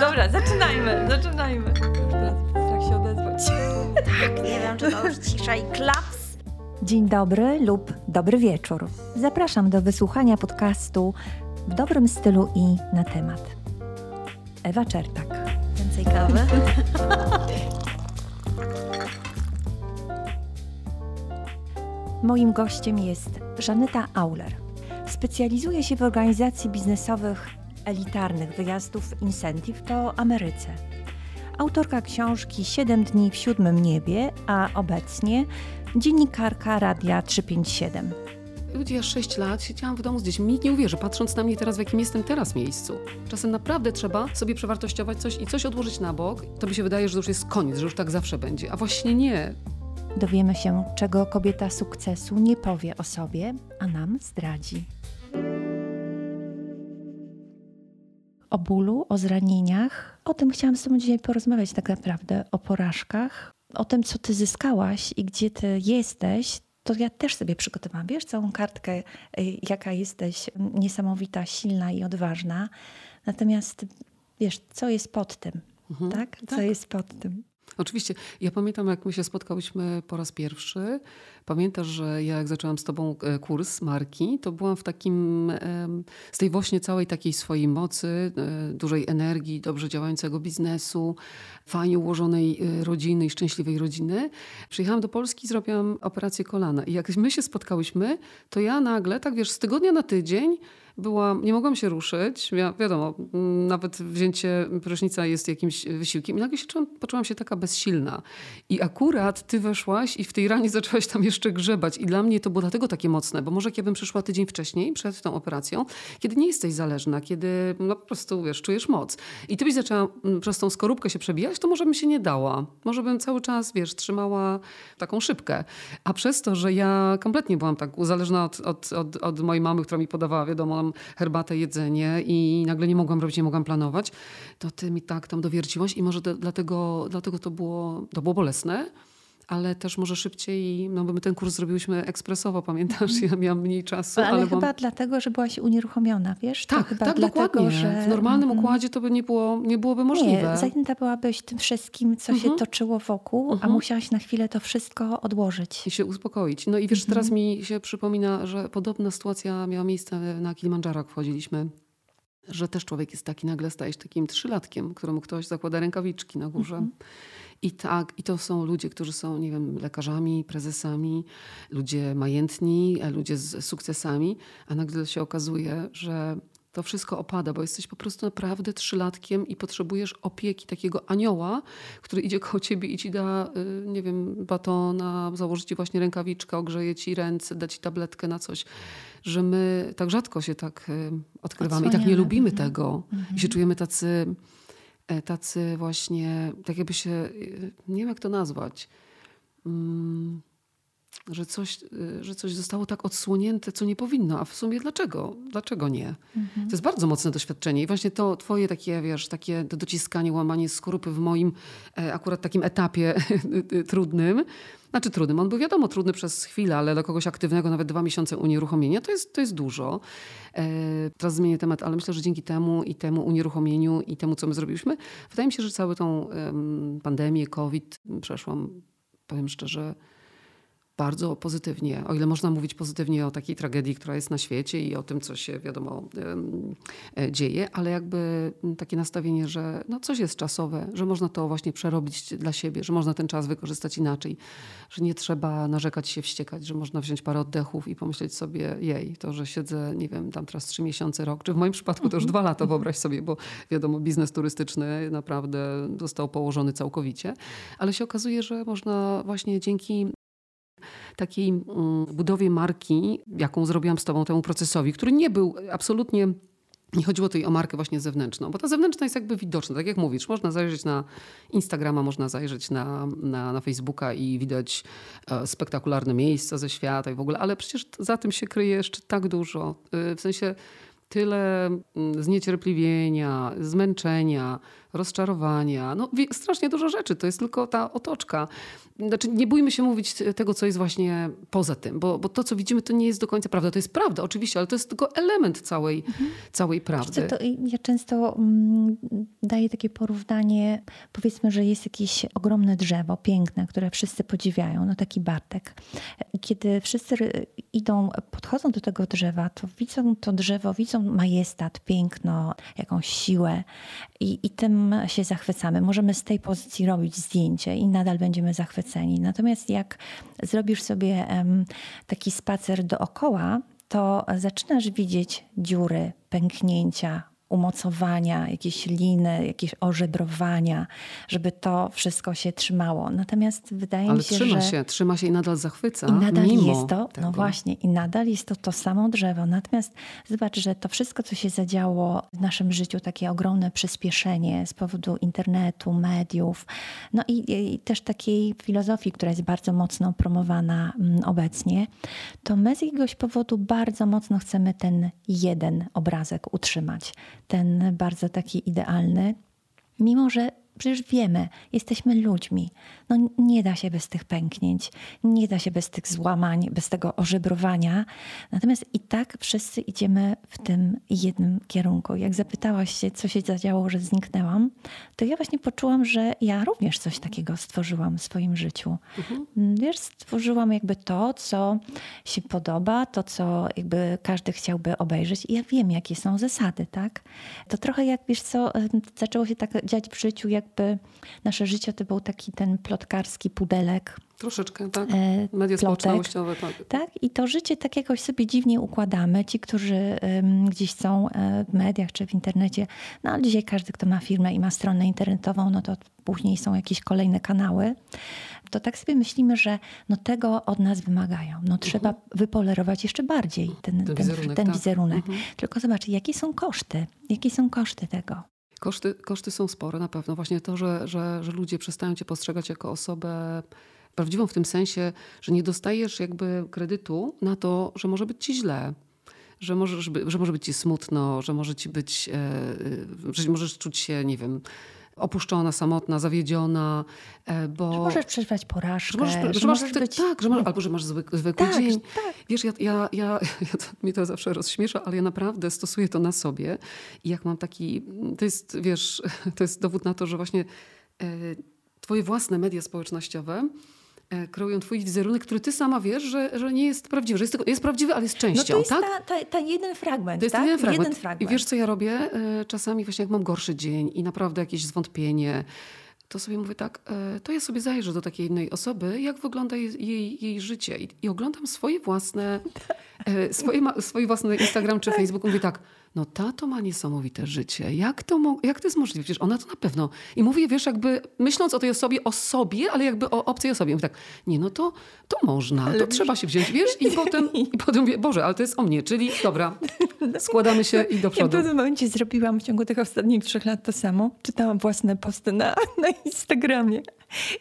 Dobra, zaczynajmy, zaczynajmy. Już teraz strach się odezwać. Tak, nie wiem, czy to już cisza i klaps. Dzień dobry lub dobry wieczór. Zapraszam do wysłuchania podcastu w dobrym stylu i na temat. Ewa Czertak. Więcej kawy. Moim gościem jest Żaneta Auler. Specjalizuje się w organizacji biznesowych elitarnych wyjazdów Incentive po Ameryce. Autorka książki 7 dni w siódmym niebie, a obecnie dziennikarka Radia 357. Ludzie, ja 6 lat siedziałam w domu z dziećmi. Nikt nie uwierzy, patrząc na mnie teraz, w jakim jestem teraz miejscu. Czasem naprawdę trzeba sobie przewartościować coś i coś odłożyć na bok. To mi się wydaje, że to już jest koniec, że już tak zawsze będzie. A właśnie nie. Dowiemy się, czego kobieta sukcesu nie powie o sobie, a nam zdradzi. O bólu, o zranieniach. O tym chciałam z Tobą dzisiaj porozmawiać, tak naprawdę, o porażkach, o tym, co Ty zyskałaś i gdzie Ty jesteś. To ja też sobie przygotowałam, wiesz, całą kartkę, y, jaka jesteś niesamowita, silna i odważna. Natomiast wiesz, co jest pod tym, tak? Co tak. jest pod tym? Oczywiście. Ja pamiętam, jak my się spotkałyśmy po raz pierwszy. Pamiętasz, że ja jak zaczęłam z tobą e, kurs marki, to byłam w takim, z tej właśnie całej takiej swojej mocy, e, dużej energii, dobrze działającego biznesu, fajnie ułożonej e, rodziny i szczęśliwej rodziny. Przyjechałam do Polski, zrobiłam operację kolana. I jak my się spotkałyśmy, to ja nagle, tak wiesz, z tygodnia na tydzień byłam, nie mogłam się ruszyć. Ja, wiadomo, mm, nawet wzięcie prysznica jest jakimś wysiłkiem. I nagle się czułam, poczułam się taka bezsilna. I akurat ty weszłaś i w tej ranie zaczęłaś tam jeszcze grzebać. I dla mnie to było dlatego takie mocne, bo może jak ja bym przyszła tydzień wcześniej, przed tą operacją, kiedy nie jesteś zależna, kiedy no po prostu, wiesz, czujesz moc. I ty byś zaczęła mm, przez tą skorupkę się przebijać, to może bym się nie dała. Może bym cały czas, wiesz, trzymała taką szybkę. A przez to, że ja kompletnie byłam tak uzależniona od, od, od, od mojej mamy, która mi podawała, wiadomo, tam herbatę, jedzenie i nagle nie mogłam robić, nie mogłam planować, to ty mi tak tam dowierciłaś i może dlatego, dlatego to, było, to było bolesne. Ale też może szybciej, no bo my ten kurs zrobiłyśmy ekspresowo, pamiętasz? Ja miałam mniej czasu. Ale, ale chyba byłam... dlatego, że byłaś unieruchomiona, wiesz? Tak, tak, dlatego, dokładnie. Że... W normalnym Mhm. układzie to by nie, było, nie byłoby możliwe. Nie, zajęta byłabyś tym wszystkim, co się Mhm. toczyło wokół, a Mhm. musiałaś na chwilę to wszystko odłożyć. I się uspokoić. No i wiesz, teraz mi się przypomina, że podobna sytuacja miała miejsce na Kilimandżaro, jak wchodziliśmy. Że też człowiek jest taki, nagle stajesz takim trzylatkiem, któremu ktoś zakłada rękawiczki na górze. I tak, i to są ludzie, którzy są, nie wiem, lekarzami, prezesami, ludzie majętni, e, ludzie z sukcesami, a nagle się okazuje, że to wszystko opada, bo jesteś po prostu naprawdę trzylatkiem i potrzebujesz opieki takiego anioła, który idzie koło ciebie i ci da, y, nie wiem, batona, założy ci właśnie rękawiczkę, ogrzeje ci ręce, da ci tabletkę na coś. Że my tak rzadko się tak y, odkrywamy i tak nie Odsłaniamy. lubimy Mhm. tego. I się czujemy tacy, tacy właśnie, tak jakby się, y, nie wiem jak to nazwać, mm, że coś, y, że coś zostało tak odsłonięte, co nie powinno. A w sumie dlaczego? Dlaczego nie? To jest bardzo mocne doświadczenie. I właśnie to twoje takie, wiesz, takie do- dociskanie, łamanie skorupy w moim e, akurat takim etapie trudnym, znaczy trudnym, on był wiadomo trudny przez chwilę, ale dla kogoś aktywnego nawet dwa miesiące unieruchomienia to jest, to jest dużo. E, teraz zmienię temat, ale myślę, że dzięki temu i temu unieruchomieniu i temu, co my zrobiliśmy, wydaje mi się, że całą tą em, pandemię, COVID przeszłam, powiem szczerze, bardzo pozytywnie. O ile można mówić pozytywnie o takiej tragedii, która jest na świecie i o tym, co się wiadomo e, dzieje, ale jakby takie nastawienie, że no coś jest czasowe, że można to właśnie przerobić dla siebie, że można ten czas wykorzystać inaczej, że nie trzeba narzekać się, wściekać, że można wziąć parę oddechów i pomyśleć sobie, jej, to, że siedzę, nie wiem, tam teraz trzy miesiące, rok, czy w moim przypadku to już dwa lata, wyobraź sobie, bo wiadomo, biznes turystyczny naprawdę został położony całkowicie, ale się okazuje, że można właśnie dzięki takiej mm, budowie marki, jaką zrobiłam z tobą temu procesowi, który nie był absolutnie nie chodziło tutaj o markę właśnie zewnętrzną, bo ta zewnętrzna jest jakby widoczna. Tak jak mówisz, można zajrzeć na Instagrama, można zajrzeć na, na, na Facebooka i widać e, spektakularne miejsca ze świata i w ogóle, ale przecież za tym się kryje jeszcze tak dużo. E, w sensie tyle mm, zniecierpliwienia, zmęczenia, rozczarowania. No, strasznie dużo rzeczy. To jest tylko ta otoczka. Znaczy, nie bójmy się mówić tego, co jest właśnie poza tym, bo, bo to, co widzimy, to nie jest do końca prawda. To jest prawda, oczywiście, ale to jest tylko element całej, mhm. całej prawdy. Co, to ja często mm, daję takie porównanie, powiedzmy, że jest jakieś ogromne drzewo, piękne, które wszyscy podziwiają, no taki Bartek. Kiedy wszyscy idą, podchodzą do tego drzewa, to widzą to drzewo, widzą majestat, piękno, jakąś siłę i, i tym się zachwycamy. Możemy z tej pozycji robić zdjęcie i nadal będziemy zachwyceni. Natomiast jak zrobisz sobie taki spacer dookoła, to zaczynasz widzieć dziury, pęknięcia, umocowania, jakieś liny, jakieś ożebrowania, żeby to wszystko się trzymało. Natomiast wydaje Ale mi się, trzyma że... się, trzyma się i nadal zachwyca. I nadal jest to, tego. no właśnie, i nadal jest to to samo drzewo. Natomiast zobacz, że to wszystko, co się zadziało w naszym życiu, takie ogromne przyspieszenie z powodu internetu, mediów, no i, i też takiej filozofii, która jest bardzo mocno promowana mm, obecnie, to my z jakiegoś powodu bardzo mocno chcemy ten jeden obrazek utrzymać ten bardzo taki idealny, mimo że przecież wiemy, jesteśmy ludźmi. No nie da się bez tych pęknięć, nie da się bez tych złamań, bez tego ożebrowania. Natomiast i tak wszyscy idziemy w tym jednym kierunku. Jak zapytałaś się, co się zadziało, że zniknęłam, to ja właśnie poczułam, że ja również coś takiego stworzyłam w swoim życiu. Mhm. Wiesz, stworzyłam jakby to, co się podoba, to, co jakby każdy chciałby obejrzeć. I ja wiem, jakie są zasady, tak? To trochę jak, wiesz co, zaczęło się tak dziać w życiu, jakby nasze życie to był taki ten plotkarski pudelek. Troszeczkę, tak. E, Media społecznościowe, tak. Tak, i to życie tak jakoś sobie dziwnie układamy. Ci, którzy um, gdzieś są e, w mediach czy w internecie, no ale dzisiaj każdy, kto ma firmę i ma stronę internetową, no to później są jakieś kolejne kanały. To tak sobie myślimy, że no tego od nas wymagają. No trzeba mhm. wypolerować jeszcze bardziej ten, ten, ten wizerunek. Ten tak. wizerunek. Mhm. Tylko zobacz, jakie są koszty? Jakie są koszty tego? Koszty, koszty są spore na pewno. Właśnie to, że, że, że ludzie przestają cię postrzegać jako osobę prawdziwą w tym sensie, że nie dostajesz jakby kredytu na to, że może być ci źle. Że, możesz, że może być ci smutno, że może ci być, e, e, że możesz czuć się, nie wiem, opuszczona, samotna, zawiedziona, e, bo... Że możesz przeżywać porażkę. Że możesz, że, że możesz być... Tak, że masz, albo że masz zwykły, zwykły tak, dzień. Tak. Wiesz, ja, ja, ja, ja to, mnie to zawsze rozśmiesza, ale ja naprawdę stosuję to na sobie. I jak mam taki... To jest, wiesz, to jest dowód na to, że właśnie e, twoje własne media społecznościowe kreują twój wizerunek, który ty sama wiesz, że, że nie jest prawdziwy, że jest, tylko, jest prawdziwy, ale jest częścią, no to jest tak? ta, ta, ta jeden fragment, To jest tak? jeden fragment. jeden fragment. I wiesz, co ja robię? E, czasami właśnie jak mam gorszy dzień i naprawdę jakieś zwątpienie, to sobie mówię tak, e, to ja sobie zajrzę do takiej innej osoby, jak wygląda jej, jej, jej życie i, i, oglądam swoje własne, swoje, swoje własne Instagram czy tak. Facebook. Mówię tak, no tato ma niesamowite życie. Jak to, jak to jest możliwe? Przecież ona to na pewno. I mówię, wiesz, jakby myśląc o tej osobie, o sobie, ale jakby o obcej osobie. Mówię tak, nie no to, to można, ale to trzeba się wziąć, wiesz? I potem, I potem mówię, Boże, ale to jest o mnie, czyli dobra, składamy się i do przodu. Ja w pewnym momencie zrobiłam w ciągu tych ostatnich trzech lat to samo. Czytałam własne posty na, na Instagramie.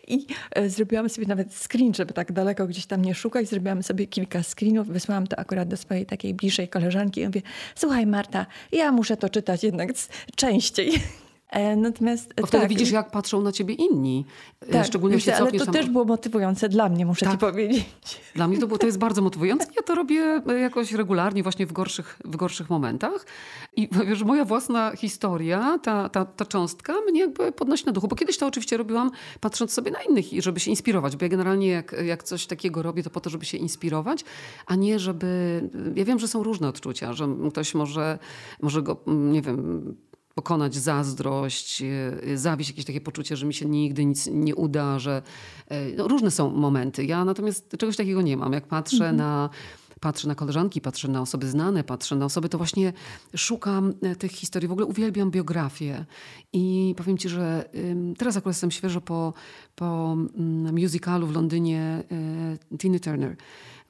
I e, zrobiłam sobie nawet screen, żeby tak daleko gdzieś tam nie szukać. Zrobiłam sobie kilka screenów, wysłałam to akurat do swojej takiej bliższej koleżanki i mówię, słuchaj Marta, ja muszę to czytać jednak częściej. E, natomiast, Bo wtedy tak. widzisz, jak patrzą na ciebie inni. E, tak, Szczególnie się Ale to tam... też było motywujące dla mnie, muszę tak. ci powiedzieć. Dla mnie to, było, to jest bardzo motywujące. Ja to robię e, jakoś regularnie, właśnie w gorszych, w gorszych momentach. I wiesz, moja własna historia, ta, ta, ta cząstka mnie jakby podnosi na duchu. Bo kiedyś to oczywiście robiłam patrząc sobie na innych, żeby się inspirować. Bo ja generalnie jak, jak coś takiego robię, to po to, żeby się inspirować, a nie żeby... Ja wiem, że są różne odczucia, że ktoś może, może go, nie wiem pokonać zazdrość, e, zawiść, jakieś takie poczucie, że mi się nigdy nic nie uda, że e, no, różne są momenty. Ja natomiast czegoś takiego nie mam. Jak patrzę mhm. na patrzę na koleżanki, patrzę na osoby znane, patrzę na osoby, to właśnie szukam e, tych historii. W ogóle uwielbiam biografię. I powiem ci, że teraz akurat jestem świeżo po, po mm, musicalu w Londynie Tina Turner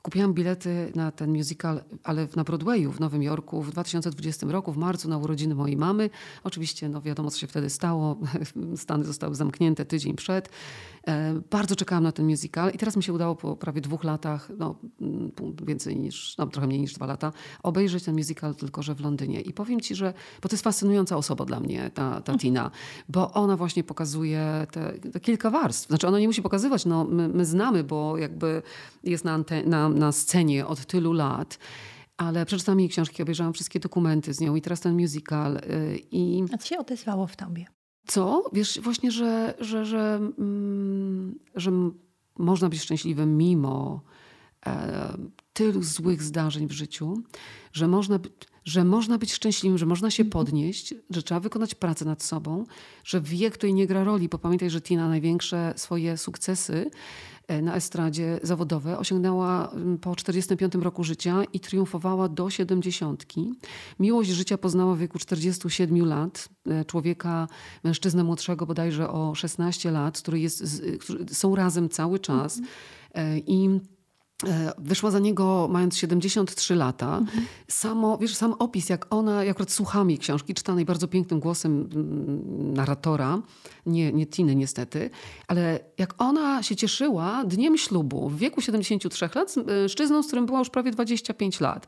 Kupiłam bilety na ten musical, ale na Broadwayu w Nowym Jorku w 2020 roku, w marcu, na urodziny mojej mamy. Oczywiście, no wiadomo, co się wtedy stało. Stany zostały zamknięte tydzień przed. E, bardzo czekałam na ten musical i teraz mi się udało po prawie dwóch latach, no mm, więcej niż, no trochę mniej niż dwa lata, obejrzeć ten musical tylko, że w Londynie. I powiem ci, że, bo to jest fascynująca osoba dla mnie, ta, ta Tina, bo ona właśnie pokazuje te, te kilka warstw. Znaczy ona nie musi pokazywać, no my, my znamy, bo jakby jest na, na, na scenie od tylu lat ale przeczytałam jej książki, obejrzałam wszystkie dokumenty z nią i teraz ten musical. Y, I... A co się odezwało w tobie? Co? Wiesz, właśnie, że, że, że, mm, że można być szczęśliwym mimo e, tylu złych zdarzeń w życiu, że można, że można być szczęśliwym, że można się podnieść, że trzeba wykonać pracę nad sobą, że wiek tutaj nie gra roli, bo pamiętaj, że Tina największe swoje sukcesy na estradzie zawodowe. Osiągnęła mm, po 45 roku życia i triumfowała do 70. Miłość życia poznała w wieku 47 lat. E, człowieka, mężczyznę młodszego bodajże o 16 lat, który jest, którzy są razem cały czas. Mhm. I E, wyszła za niego mając 73 lata. Mhm. Samo, wiesz, sam opis, jak ona, jak akurat słuchami książki czytanej bardzo pięknym głosem mm, narratora, nie, nie Tiny niestety, ale jak ona się cieszyła dniem ślubu w wieku 73 lat z mężczyzną, z którym była już prawie 25 lat.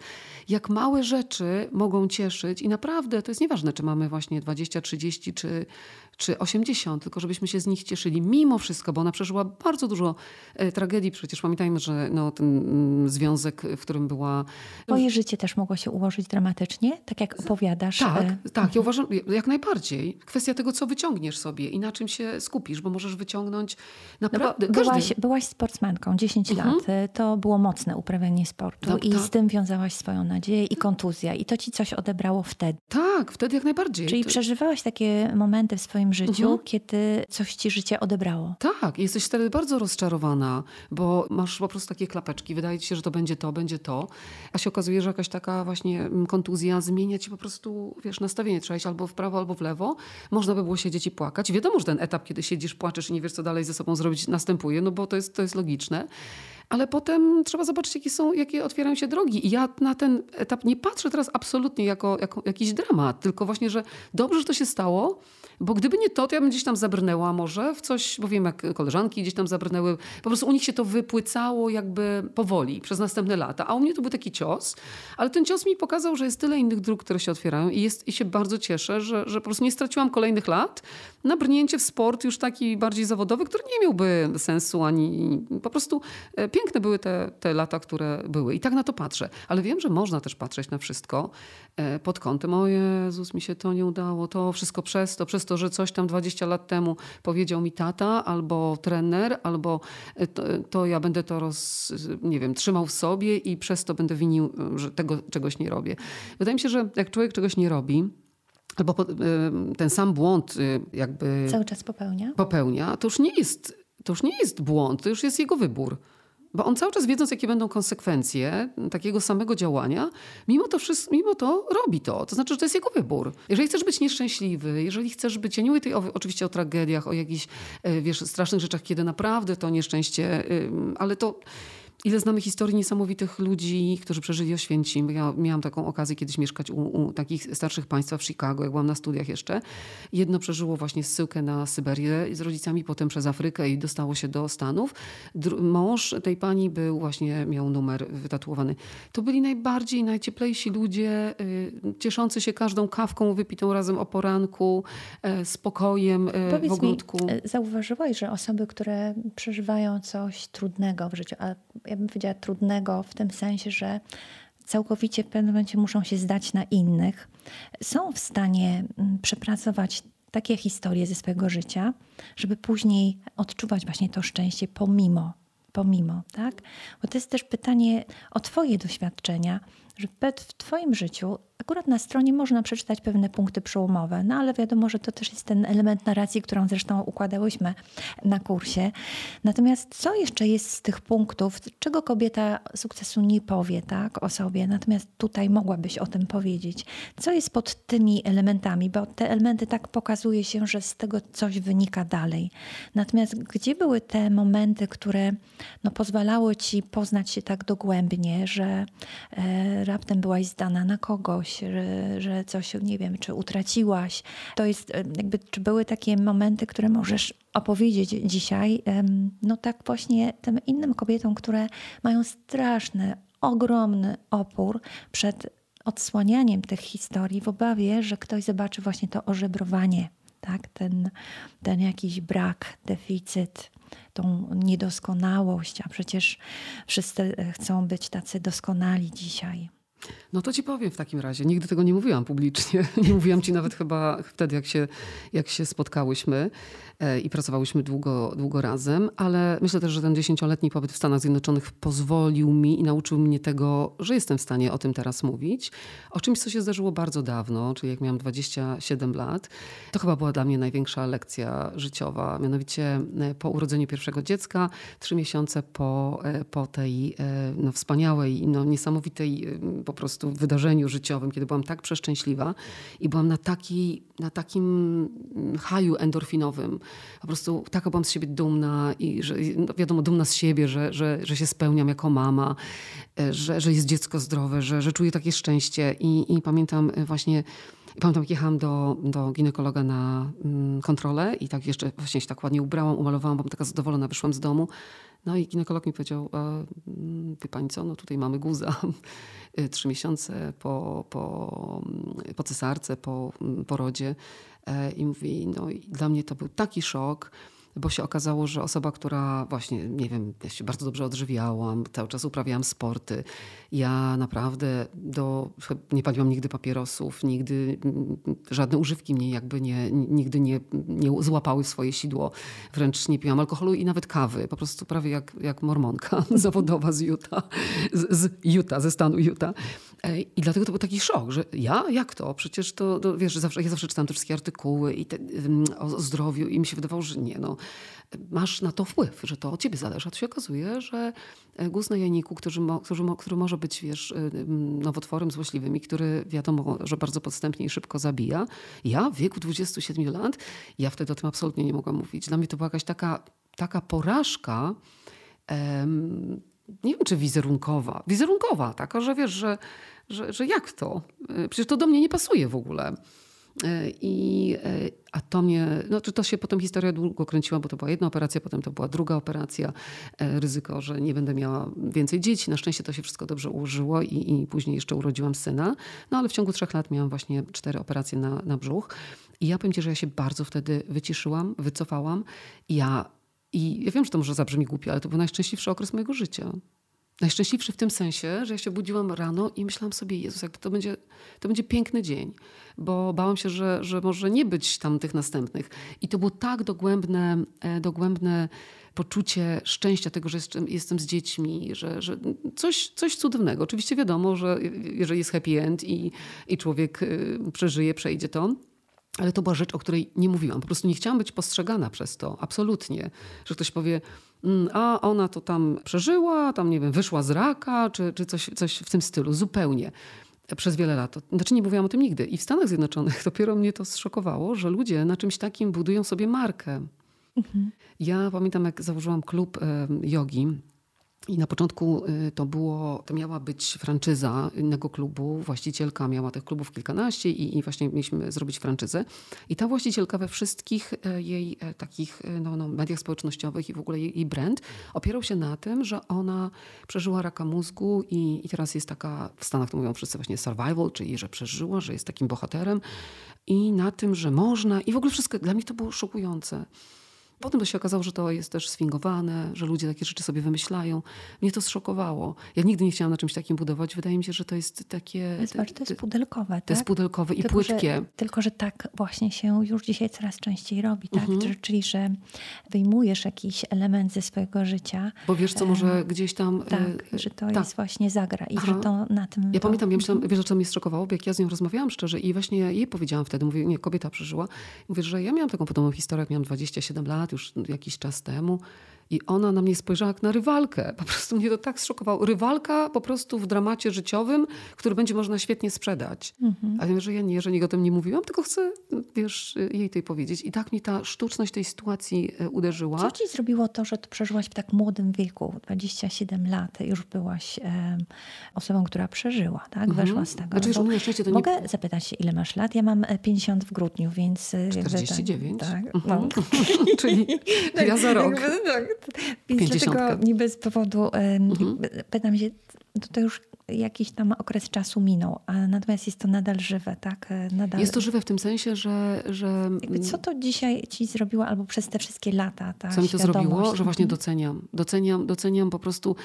Jak małe rzeczy mogą cieszyć i naprawdę to jest nieważne, czy mamy właśnie 20, 30 czy, czy 80, tylko żebyśmy się z nich cieszyli mimo wszystko, bo ona przeżyła bardzo dużo e, tragedii. Przecież pamiętajmy, że no, ten związek, w którym była... Twoje życie też mogło się ułożyć dramatycznie, tak jak opowiadasz. Tak, e, tak. Ja uważam, jak najbardziej. Kwestia tego, co wyciągniesz sobie i na czym się skupisz, bo możesz wyciągnąć naprawdę... No byłaś, byłaś sportsmenką 10 mhm. lat. To było mocne uprawianie sportu no, i tak. z tym wiązałaś swoją nadzieję i kontuzja. I to ci coś odebrało wtedy. Tak, wtedy jak najbardziej. Czyli to... przeżywałaś takie momenty w swoim życiu, mhm. kiedy coś ci życie odebrało. Tak, jesteś wtedy bardzo rozczarowana, bo masz po prostu takie klapeczki. Wydaje ci się, że to będzie to, będzie to. A się okazuje, że jakaś taka właśnie mm, kontuzja zmienia ci po prostu, wiesz, nastawienie. Trzeba iść albo w prawo, albo w lewo. Można by było siedzieć i płakać. Wiadomo, że ten etap, kiedy siedzisz, płaczesz i nie wiesz, co dalej ze sobą zrobić, następuje, no bo to jest, to jest logiczne ale potem trzeba zobaczyć, jakie, są, jakie otwierają się drogi. I ja na ten etap nie patrzę teraz absolutnie jako, jako jakiś dramat, tylko właśnie, że dobrze, że to się stało, bo gdyby nie to, to ja bym gdzieś tam zabrnęła może w coś, bo wiem, jak koleżanki gdzieś tam zabrnęły. Po prostu u nich się to wypłycało jakby powoli przez następne lata. A u mnie to był taki cios, ale ten cios mi pokazał, że jest tyle innych dróg, które się otwierają i, jest, i się bardzo cieszę, że, że po prostu nie straciłam kolejnych lat na brnięcie w sport już taki bardziej zawodowy, który nie miałby sensu ani po prostu e, piękne były te, te lata, które były. I tak na to patrzę. Ale wiem, że można też patrzeć na wszystko e, pod kątem, o Jezus, mi się to nie udało, to wszystko przez to, przez to, że coś tam 20 lat temu powiedział mi tata, albo trener, albo e, to, to ja będę to roz, nie wiem, trzymał w sobie i przez to będę winił, że tego czegoś nie robię. Wydaje mi się, że jak człowiek czegoś nie robi, albo ten sam błąd jakby... Cały czas popełnia? Popełnia, to już nie jest, to już nie jest błąd, to już jest jego wybór. Bo on cały czas wiedząc, jakie będą konsekwencje takiego samego działania, mimo to, wszystko, mimo to robi to. To znaczy, że to jest jego wybór. Jeżeli chcesz być nieszczęśliwy, jeżeli chcesz być, ja nie mówię tutaj o, oczywiście o tragediach, o jakichś, e, wiesz, strasznych rzeczach, kiedy naprawdę to nieszczęście, ale to Ile znamy historii niesamowitych ludzi, którzy przeżyli Oświęcim. Ja miałam taką okazję kiedyś mieszkać u, u, takich starszych państwa w Chicago, jak byłam na studiach jeszcze. Jedno przeżyło właśnie zsyłkę na Syberię z rodzicami, potem przez Afrykę i dostało się do Stanów. Dr mąż tej pani był właśnie, miał numer wytatuowany. To byli najbardziej, najcieplejsi ludzie, y, cieszący się każdą kawką wypitą razem o poranku, y, spokojem y, w ogródku. Mi, e, zauważyłaś, że osoby, które przeżywają coś trudnego w życiu, a ja bym powiedziała, trudnego w tym sensie, że całkowicie w pewnym momencie muszą się zdać na innych, są w stanie mm, przepracować takie historie ze swojego życia, żeby później odczuwać właśnie to szczęście pomimo, pomimo, tak? Bo to jest też pytanie o Twoje doświadczenia. że w Twoim życiu akurat na stronie można przeczytać pewne punkty przełomowe, no ale wiadomo, że to też jest ten element narracji, którą zresztą układałyśmy na kursie. Natomiast co jeszcze jest z tych punktów, czego kobieta sukcesu nie powie tak, o sobie, natomiast tutaj mogłabyś o tym powiedzieć. Co jest pod tymi elementami, bo te elementy tak pokazuje się, że z tego coś wynika dalej. Natomiast gdzie były te momenty, które no, pozwalały ci poznać się tak dogłębnie, że e, raptem byłaś zdana na kogoś, że, że coś, nie wiem, czy utraciłaś. To jest e, jakby, czy były takie momenty, które możesz opowiedzieć dzisiaj, no tak właśnie tym innym kobietom, które mają straszny, ogromny opór przed odsłanianiem tych historii w obawie, że ktoś zobaczy właśnie to ożebrowanie, tak? ten, ten jakiś brak, deficyt, tą niedoskonałość, a przecież wszyscy chcą być tacy doskonali dzisiaj. No to ci powiem w takim razie. Nigdy tego nie mówiłam publicznie. Nie mówiłam ci nawet chyba wtedy, jak się, jak się spotkałyśmy i pracowałyśmy długo, długo razem, ale myślę też, że ten dziesięcioletni pobyt w Stanach Zjednoczonych pozwolił mi i nauczył mnie tego, że jestem w stanie o tym teraz mówić. O czymś, co się zdarzyło bardzo dawno, czyli jak miałam 27 lat. To chyba była dla mnie największa lekcja życiowa. Mianowicie e, po urodzeniu pierwszego dziecka, trzy miesiące po, e, po tej no, wspaniałej, no, niesamowitej po prostu wydarzeniu życiowym, kiedy byłam tak przeszczęśliwa i byłam na, taki, na takim haju endorfinowym. Po prostu taka byłam z siebie dumna i że, no wiadomo, dumna z siebie, że, że, że się spełniam jako mama, e, że, że jest dziecko zdrowe, że, że czuję takie szczęście. I, i pamiętam właśnie Pamiętam, jak jechałam do, do ginekologa na mm, kontrolę i tak jeszcze właśnie się tak ładnie ubrałam, umalowałam, byłam taka zadowolona, wyszłam z domu. No i ginekolog mi powiedział, mm, wie pani co, no tutaj mamy guza. Trzy miesiące po, po, po cesarce, po porodzie. E, I mówi, no i dla mnie to był taki szok bo się okazało, że osoba, która właśnie, nie wiem, ja się bardzo dobrze odżywiałam, cały czas uprawiałam sporty. Ja naprawdę do, nie paliłam nigdy papierosów, nigdy żadne używki mnie jakby nie, nigdy nie, nie złapały w swoje sidło. Wręcz nie piłam alkoholu i nawet kawy. Po prostu prawie jak, jak mormonka zawodowa z Utah, z, z Utah, ze stanu Utah. I dlatego to był taki szok, że ja? Jak to? Przecież to, to wiesz, zawsze, ja zawsze czytałam te wszystkie artykuły i te, o, zdrowiu i mi się wydawało, że nie, no masz na to wpływ, że to od ciebie zależy. A tu się okazuje, że e, guz na jajniku, który, mo, który, który może być wiesz, e, nowotworem złośliwym i który wiadomo, że bardzo podstępnie i szybko zabija. Ja w wieku 27 lat, ja wtedy o tym absolutnie nie mogłam mówić. Dla mnie to była jakaś taka, taka porażka, em, nie wiem czy wizerunkowa, wizerunkowa taka, że wiesz, że, że, że jak to? E, przecież to do mnie nie pasuje w ogóle. E, I, e, a to mnie, no to się potem historia długo kręciła, bo to była jedna operacja, potem to była druga operacja. Ryzyko, że nie będę miała więcej dzieci. Na szczęście to się wszystko dobrze ułożyło i, i później jeszcze urodziłam syna. No ale w ciągu trzech lat miałam właśnie cztery operacje na, na brzuch. I ja powiem ci, że ja się bardzo wtedy wyciszyłam, wycofałam. Ja, I ja wiem, że to może zabrzmi głupio, ale to był najszczęśliwszy okres mojego życia. Najszczęśliwszy w tym sensie, że ja się budziłam rano i myślałam sobie, Jezus, jakby to będzie, to będzie piękny dzień, bo bałam się, że, że może nie być tam tych następnych. I to było tak dogłębne, e, dogłębne poczucie szczęścia tego, że jestem, z dziećmi, że, że coś, coś cudownego. Oczywiście wiadomo, że jeżeli jest happy end i, i człowiek y, przeżyje, przejdzie to, ale to była rzecz, o której nie mówiłam. Po prostu nie chciałam być postrzegana przez to, absolutnie. Że ktoś powie, a ona to tam przeżyła, tam nie wiem, wyszła z raka, czy, czy coś, coś w tym stylu, zupełnie. Przez wiele lat. Znaczy nie mówiłam o tym nigdy. I w Stanach Zjednoczonych dopiero mnie to zszokowało, że ludzie na czymś takim budują sobie markę. Mhm. Ja pamiętam, jak założyłam klub jogi i na początku y, to było, to miała być franczyza innego klubu. Właścicielka miała tych klubów kilkanaście i, i właśnie mieliśmy zrobić franczyzę. I ta właścicielka we wszystkich e, jej e, takich e, no, no, mediach społecznościowych i w ogóle jej, jej brand opierał się na tym, że ona przeżyła raka mózgu i, i teraz jest taka, w Stanach to mówią wszyscy właśnie survival, czyli że przeżyła, że jest takim bohaterem i na tym, że można i w ogóle wszystko, dla mnie to było szokujące Potem to się okazało, że to jest też sfingowane, że ludzie takie rzeczy sobie wymyślają. Mnie to zszokowało. Ja nigdy nie chciałam na czymś takim budować. Wydaje mi się, że to jest takie... Zobacz, to jest pudelkowe, tak? To jest pudelkowe i tylko, płytkie. Że, tylko, że tak właśnie się już dzisiaj coraz częściej robi, tak? Mhm. Czyli, że wyjmujesz jakiś element ze swojego życia. Bo wiesz co, może gdzieś tam... Tak, e, że to tak. jest właśnie zagra i Aha. że to na tym... Ja to... pamiętam, ja myślałam, wiesz, co mnie zszokowało? Bo jak ja z nią rozmawiałam szczerze i właśnie jej powiedziałam wtedy, mówię, nie, kobieta przeżyła. Mówię, że ja miałam taką podobną historię, jak miałam 27 lat, już jakiś czas temu. I ona na mnie spojrzała jak na rywalkę. Po prostu mnie to tak zszokowało. Rywalka po prostu w dramacie życiowym, który będzie można świetnie sprzedać. Mhm. Ale że ja nie, że nikt o tym nie mówiłam, tylko chcę, wiesz, jej tej powiedzieć. I tak mi ta sztuczność tej sytuacji e, uderzyła. Co ci zrobiło to, że to przeżyłaś w tak młodym wieku, 27 lat, już byłaś em, osobą, która przeżyła, tak? Weszła z tego. Znaczy, na szczęście to nie- Mogę zapytać się, ile masz lat? Ja mam e, 50 w grudniu, więc... e, jakby tak- 49? Tak, Mhm. no. Czyli ja za rok. Jakby tak. Dlatego nie bez powodu Mhm. pytam się, to, to już jakiś tam okres czasu minął, a natomiast jest to nadal żywe, tak? E, Nadal... Jest to żywe w tym sensie, że... że Jakby co to dzisiaj ci zrobiło, albo przez te wszystkie lata, ta Co mi to zrobiło? Że właśnie Mhm. doceniam. Doceniam, doceniam po prostu,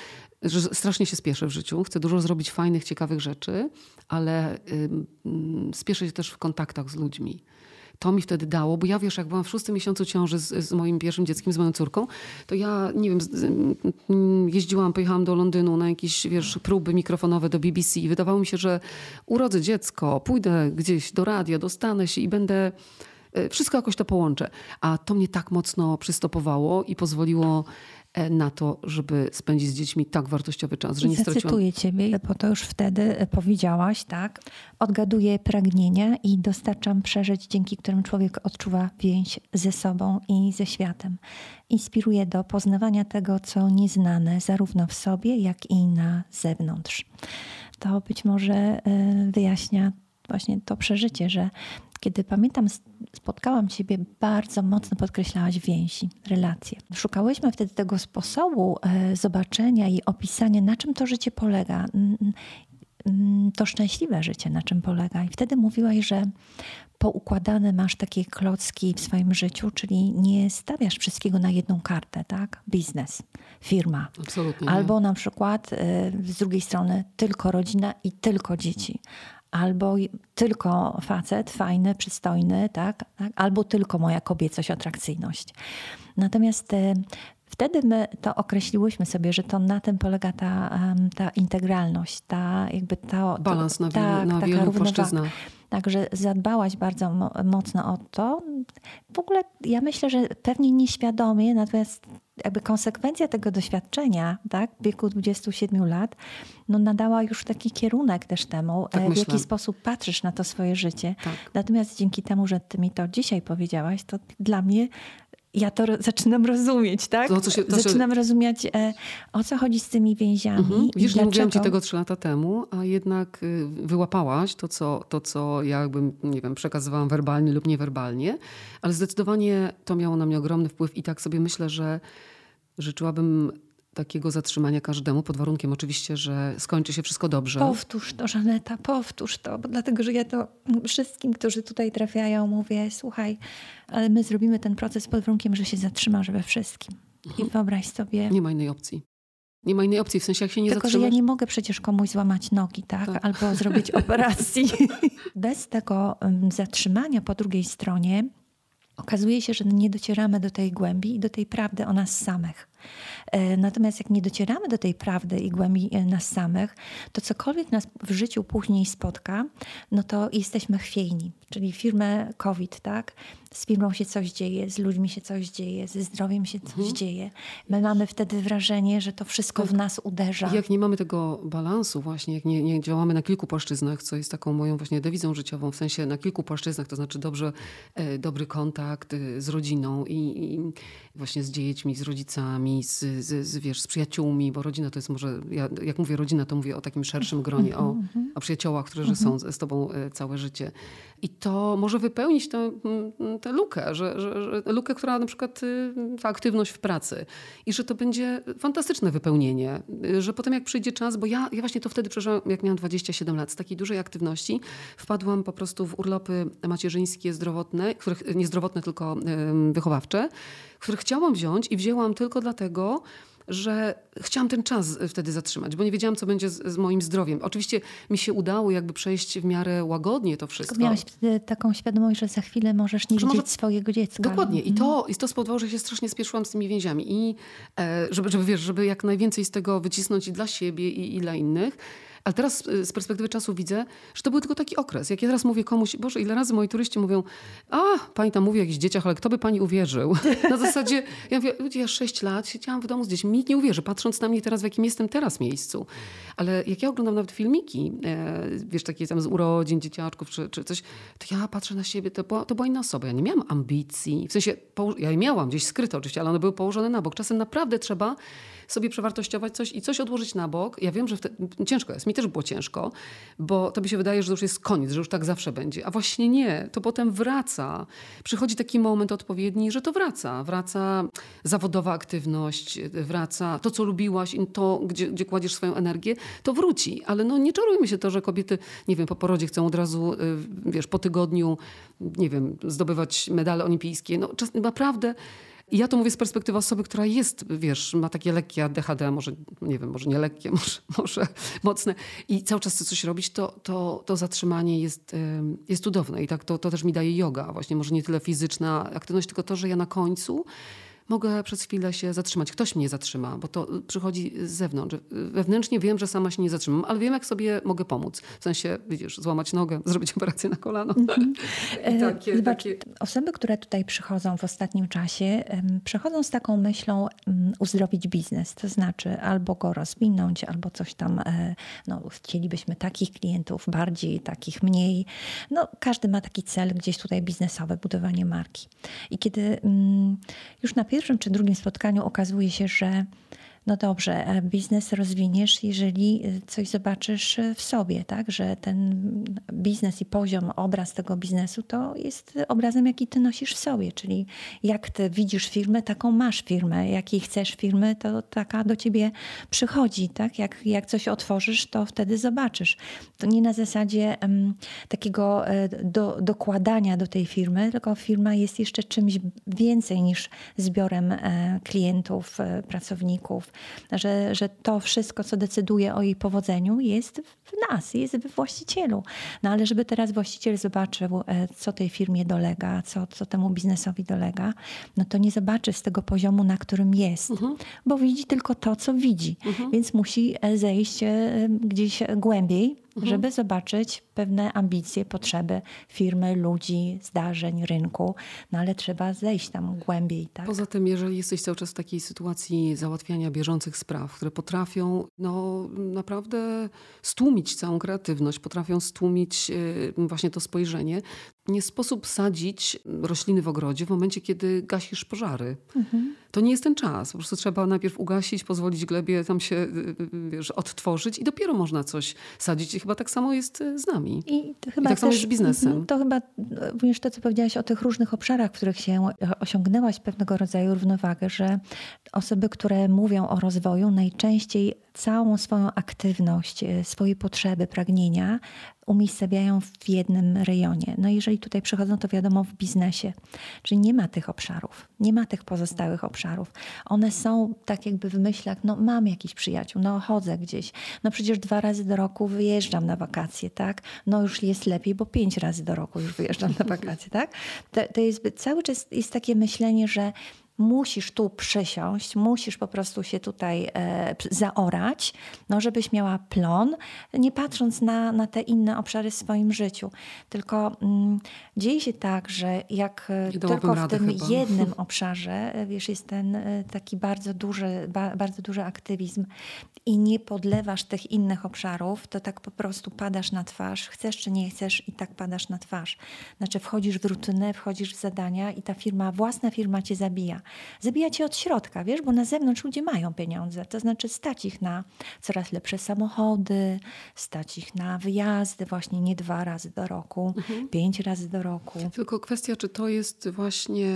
że strasznie się spieszę w życiu. Chcę dużo zrobić fajnych, ciekawych rzeczy, ale ym, spieszę się też w kontaktach z ludźmi. To mi wtedy dało, bo ja wiesz, jak byłam w szóstym miesiącu ciąży z, z moim pierwszym dzieckiem, z moją córką, to ja, nie wiem, ym, jeździłam, pojechałam do Londynu na jakieś, wiesz, próby mikrofonowe do BBC i wydawało mi się, że urodzę dziecko, pójdę gdzieś do radia, dostanę się i będę E, Wszystko jakoś to połączę. A to mnie tak mocno przystopowało i pozwoliło na to, żeby spędzić z dziećmi tak wartościowy czas, że nie straciłam. zacytuję ciebie, bo to już wtedy e, powiedziałaś, tak? Odgaduję pragnienia i dostarczam przeżyć, dzięki którym człowiek odczuwa więź ze sobą i ze światem. Inspiruje do poznawania tego, co nieznane, zarówno w sobie, jak i na zewnątrz. To być może e, wyjaśnia właśnie to przeżycie, że kiedy pamiętam, spotkałam Ciebie, bardzo mocno podkreślałaś więzi, relacje. Szukałyśmy wtedy tego sposobu e, zobaczenia i opisania, na czym to życie polega, to szczęśliwe życie, na czym polega. I wtedy mówiłaś, że poukładane masz takie klocki w swoim życiu, czyli nie stawiasz wszystkiego na jedną kartę, tak? Biznes, firma. Absolutnie. nie. Albo na przykład y, z drugiej strony tylko rodzina i tylko dzieci. Albo tylko facet, fajny, przystojny, tak? tak? Albo tylko moja kobiecość, atrakcyjność. Natomiast y, wtedy my to określiłyśmy sobie, że to na tym polega ta, ta integralność, ta jakby ta... to- Balans na wielu, tak, na wielu płaszczyznach. Także zadbałaś bardzo mo- mocno o to. W ogóle ja myślę, że pewnie nieświadomie, natomiast jakby konsekwencja tego doświadczenia, tak, w wieku 27 lat, no nadała już taki kierunek też temu, Tak e, w myślę. jaki sposób patrzysz na to swoje życie. Tak. Natomiast dzięki temu, że ty mi to dzisiaj powiedziałaś, to dla mnie ja to zaczynam rozumieć, tak? To, się- to się- zaczynam rozumieć, e, o co chodzi z tymi więziami Mhm. Wiesz, nie mówiłam ci tego trzy lata temu, a jednak y, wyłapałaś to co, to, co ja jakby, nie wiem, przekazywałam werbalnie lub niewerbalnie, ale zdecydowanie to miało na mnie ogromny wpływ i tak sobie myślę, że życzyłabym takiego zatrzymania każdemu, pod warunkiem oczywiście, że skończy się wszystko dobrze. Powtórz to, Żaneta, powtórz to, bo dlatego, że ja to wszystkim, którzy tutaj trafiają, mówię, słuchaj, ale my zrobimy ten proces pod warunkiem, że się zatrzymasz we wszystkim. I wyobraź sobie, Nie ma innej opcji. Nie ma innej opcji, w sensie jak się nie tylko, że zatrzymasz... ja nie mogę przecież komuś złamać nogi, tak? Tak. Albo zrobić operacji. Bez tego zatrzymania po drugiej stronie okazuje się, że nie docieramy do tej głębi i do tej prawdy o nas samych. E, Natomiast jak nie docieramy do tej prawdy i głębi e, nas samych, to cokolwiek nas w życiu później spotka, no to jesteśmy chwiejni. Czyli firmę COVID, tak? Z firmą się coś dzieje, z ludźmi się coś dzieje, ze zdrowiem się coś Mhm. dzieje. My mamy wtedy wrażenie, że to wszystko w nas uderza. I jak nie mamy tego balansu właśnie, jak nie, nie działamy na kilku płaszczyznach, co jest taką moją właśnie dewizą życiową, w sensie na kilku płaszczyznach, to znaczy dobrze, e, dobry kontakt e, z rodziną i, i właśnie z dziećmi, z rodzicami, z, z, z, wiesz, z przyjaciółmi, bo rodzina to jest może, ja, jak mówię rodzina, to mówię o takim szerszym gronie, o, o przyjaciołach, którzy są z, z tobą e, całe życie. I to może wypełnić tę, tę lukę, że, że, że lukę, która na przykład y, ta aktywność w pracy. I że to będzie fantastyczne wypełnienie, y, że potem jak przyjdzie czas, bo ja, ja właśnie to wtedy przeżyłam, jak miałam 27 lat, z takiej dużej aktywności wpadłam po prostu w urlopy macierzyńskie, zdrowotne, których, nie zdrowotne, tylko wychowawcze, które chciałam wziąć i wzięłam tylko dlatego, że chciałam ten czas wtedy zatrzymać, bo nie wiedziałam, co będzie z, z, moim zdrowiem. Oczywiście mi się udało jakby przejść w miarę łagodnie to wszystko. Tylko miałaś wtedy taką świadomość, że za chwilę możesz nie że widzieć może... swojego dziecka. Dokładnie. I to, I to spowodowało, że się strasznie spieszyłam z tymi więziami. I e, żeby, żeby, wiesz, żeby jak najwięcej z tego wycisnąć i dla siebie, i, i dla innych. Ale teraz z perspektywy czasu widzę, że to był tylko taki okres. Jak ja teraz mówię komuś, Boże, ile razy moi turyści mówią, a, pani tam mówi o jakichś dzieciach, ale kto by pani uwierzył? Na zasadzie, ja mówię, ludzie, ja sześć lat siedziałam w domu z dziećmi, nikt nie uwierzy, patrząc na mnie teraz, w jakim jestem teraz miejscu. Ale jak ja oglądam nawet filmiki, e, wiesz, takie tam z urodzin dzieciaczków czy, czy coś, to ja patrzę na siebie, to była, to była inna osoba. Ja nie miałam ambicji, w sensie, ja je miałam gdzieś skryte oczywiście, ale one były położone na bok. Czasem naprawdę trzeba sobie przewartościować coś i coś odłożyć na bok. Ja wiem, że wtedy, ciężko jest, mi też było ciężko, bo to mi się wydaje, że to już jest koniec, że już tak zawsze będzie. A właśnie nie, to potem wraca. Przychodzi taki moment odpowiedni, że to wraca. Wraca zawodowa aktywność, wraca to, co lubiłaś to, gdzie, gdzie kładziesz swoją energię, to wróci. Ale no nie czarujmy się to, że kobiety, nie wiem, po porodzie chcą od razu, y, wiesz, po tygodniu, nie wiem, zdobywać medale olimpijskie. No czas, naprawdę i ja to mówię z perspektywy osoby, która jest, wiesz, ma takie lekkie ADHD, może, nie wiem, może nie lekkie, może, może mocne i cały czas chce coś robić, to, to, to zatrzymanie jest, jest cudowne. I tak to, to też mi daje yoga. Właśnie może nie tyle fizyczna aktywność, tylko to, że ja na końcu mogę przez chwilę się zatrzymać. Ktoś mnie zatrzyma, bo to przychodzi z zewnątrz. Wewnętrznie wiem, że sama się nie zatrzymam, ale wiem, jak sobie mogę pomóc. W sensie, widzisz, złamać nogę, zrobić operację na kolano. Mm -hmm. takie, Zobacz, takie... Osoby, które tutaj przychodzą w ostatnim czasie, przychodzą z taką myślą um, uzdrowić biznes. To znaczy albo go rozwinąć, albo coś tam, e, no, chcielibyśmy takich klientów bardziej, takich mniej. No, każdy ma taki cel gdzieś tutaj biznesowy, budowanie marki. I kiedy um, już na pierwszym pierwszym czy drugim spotkaniu okazuje się, że no dobrze, e, biznes rozwiniesz, jeżeli e, coś zobaczysz e, w sobie, tak? Że ten biznes i poziom, obraz tego biznesu to jest obrazem, jaki ty nosisz w sobie. Czyli jak ty widzisz firmę, taką masz firmę. Jakiej chcesz firmy, to taka do ciebie przychodzi, tak? Jak, jak coś otworzysz, to wtedy zobaczysz. To nie na zasadzie um, takiego do, dokładania do tej firmy, tylko firma jest jeszcze czymś więcej niż zbiorem klientów, pracowników, że, że to wszystko, co decyduje o jej powodzeniu, jest w nas, jest we właścicielu. No ale żeby teraz właściciel zobaczył, e, co tej firmie dolega, co, co temu biznesowi dolega, no to nie zobaczy z tego poziomu, na którym jest, mhm. bo widzi tylko to, co widzi. Mhm. Więc musi e, zejść e, gdzieś głębiej mhm. żeby zobaczyć pewne ambicje, potrzeby firmy, ludzi, zdarzeń, rynku, no ale trzeba zejść tam głębiej. Tak? Poza tym, jeżeli jesteś cały czas w takiej sytuacji załatwiania bieżących spraw, które potrafią no, naprawdę stłumić całą kreatywność, potrafią stłumić y, właśnie to spojrzenie, nie sposób sadzić rośliny w ogrodzie w momencie, kiedy gasisz pożary. Mhm. To nie jest ten czas. Po prostu trzeba najpierw ugasić, pozwolić glebie tam się y, y, wiesz, odtworzyć i dopiero można coś sadzić. I chyba tak samo jest y, z nami. I, to chyba I tak też, samo jest z biznesem. Mhm, to chyba również to, co powiedziałaś o tych różnych obszarach, w których się osiągnęłaś pewnego rodzaju równowagę, że osoby, które mówią o rozwoju, najczęściej całą swoją aktywność, swoje potrzeby, pragnienia umiejscawiają w jednym rejonie. No jeżeli tutaj przychodzą, to wiadomo w biznesie. Czyli nie ma tych obszarów, nie ma tych pozostałych obszarów. One są tak jakby w myślach, no mam jakiś przyjaciół, no chodzę gdzieś, no przecież dwa razy do roku wyjeżdżam na wakacje, tak? No już jest lepiej, bo pięć razy do roku już wyjeżdżam na wakacje, tak? To, to jest cały czas jest takie myślenie, że musisz tu przysiąść, musisz po prostu się tutaj e, zaorać, no żebyś miała plon, nie patrząc na, na te inne obszary w swoim życiu. Tylko mm, dzieje się tak, że jak e, tylko w tym chyba. jednym obszarze, e, wiesz, jest ten e, taki bardzo duży, ba, bardzo duży aktywizm i nie podlewasz tych innych obszarów, to tak po prostu padasz na twarz, chcesz czy nie chcesz i tak padasz na twarz. Znaczy wchodzisz w rutynę, wchodzisz w zadania i ta firma, własna firma cię zabija Zabija cię od środka, wiesz, bo na zewnątrz ludzie mają pieniądze. To znaczy stać ich na coraz lepsze samochody, stać ich na wyjazdy właśnie nie dwa razy do roku, Mhm. pięć razy do roku. Tylko kwestia, czy to jest właśnie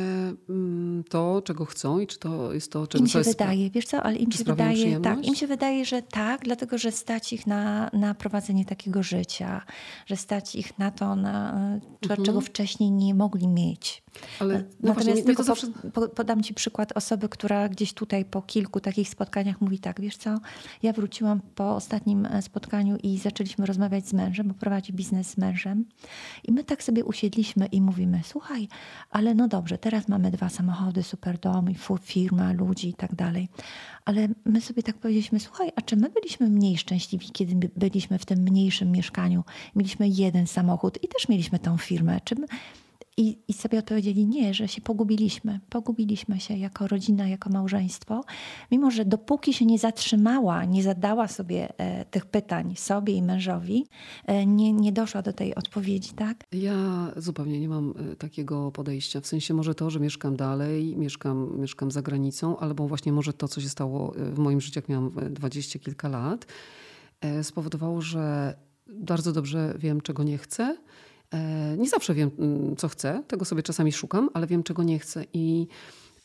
mm, to, czego chcą i czy to jest to, czego Im się wydaje, wiesz co, ale im się im wydaje, tak, im się wydaje, że tak, dlatego że stać ich na, na prowadzenie takiego życia, że stać ich na to, na, Mhm. czego wcześniej nie mogli mieć. Ale no Natomiast właśnie, tylko zawsze... po, po, podam ci przykład osoby, która gdzieś tutaj po kilku takich spotkaniach mówi tak, wiesz co, ja wróciłam po ostatnim e, spotkaniu i zaczęliśmy rozmawiać z mężem, bo prowadzi biznes z mężem i my tak sobie usiedliśmy i mówimy, słuchaj, ale no dobrze, teraz mamy dwa samochody, super dom i firma, ludzi i tak dalej, ale my sobie tak powiedzieliśmy, słuchaj, a czy my byliśmy mniej szczęśliwi, kiedy by- byliśmy w tym mniejszym mieszkaniu, mieliśmy jeden samochód i też mieliśmy tą firmę, czy my, i, I sobie odpowiedzieli nie, że się pogubiliśmy. Pogubiliśmy się jako rodzina, jako małżeństwo. Mimo, że dopóki się nie zatrzymała, nie zadała sobie e, tych pytań sobie i mężowi, e, nie, nie doszła do tej odpowiedzi, tak? Ja zupełnie nie mam e, takiego podejścia. W sensie może to, że mieszkam dalej, mieszkam, mieszkam za granicą, albo właśnie może to, co się stało e, w moim życiu, jak miałam e, dwadzieścia kilka lat, e, spowodowało, że bardzo dobrze wiem, czego nie chcę. E, Nie zawsze wiem, mm, co chcę, tego sobie czasami szukam, ale wiem, czego nie chcę. I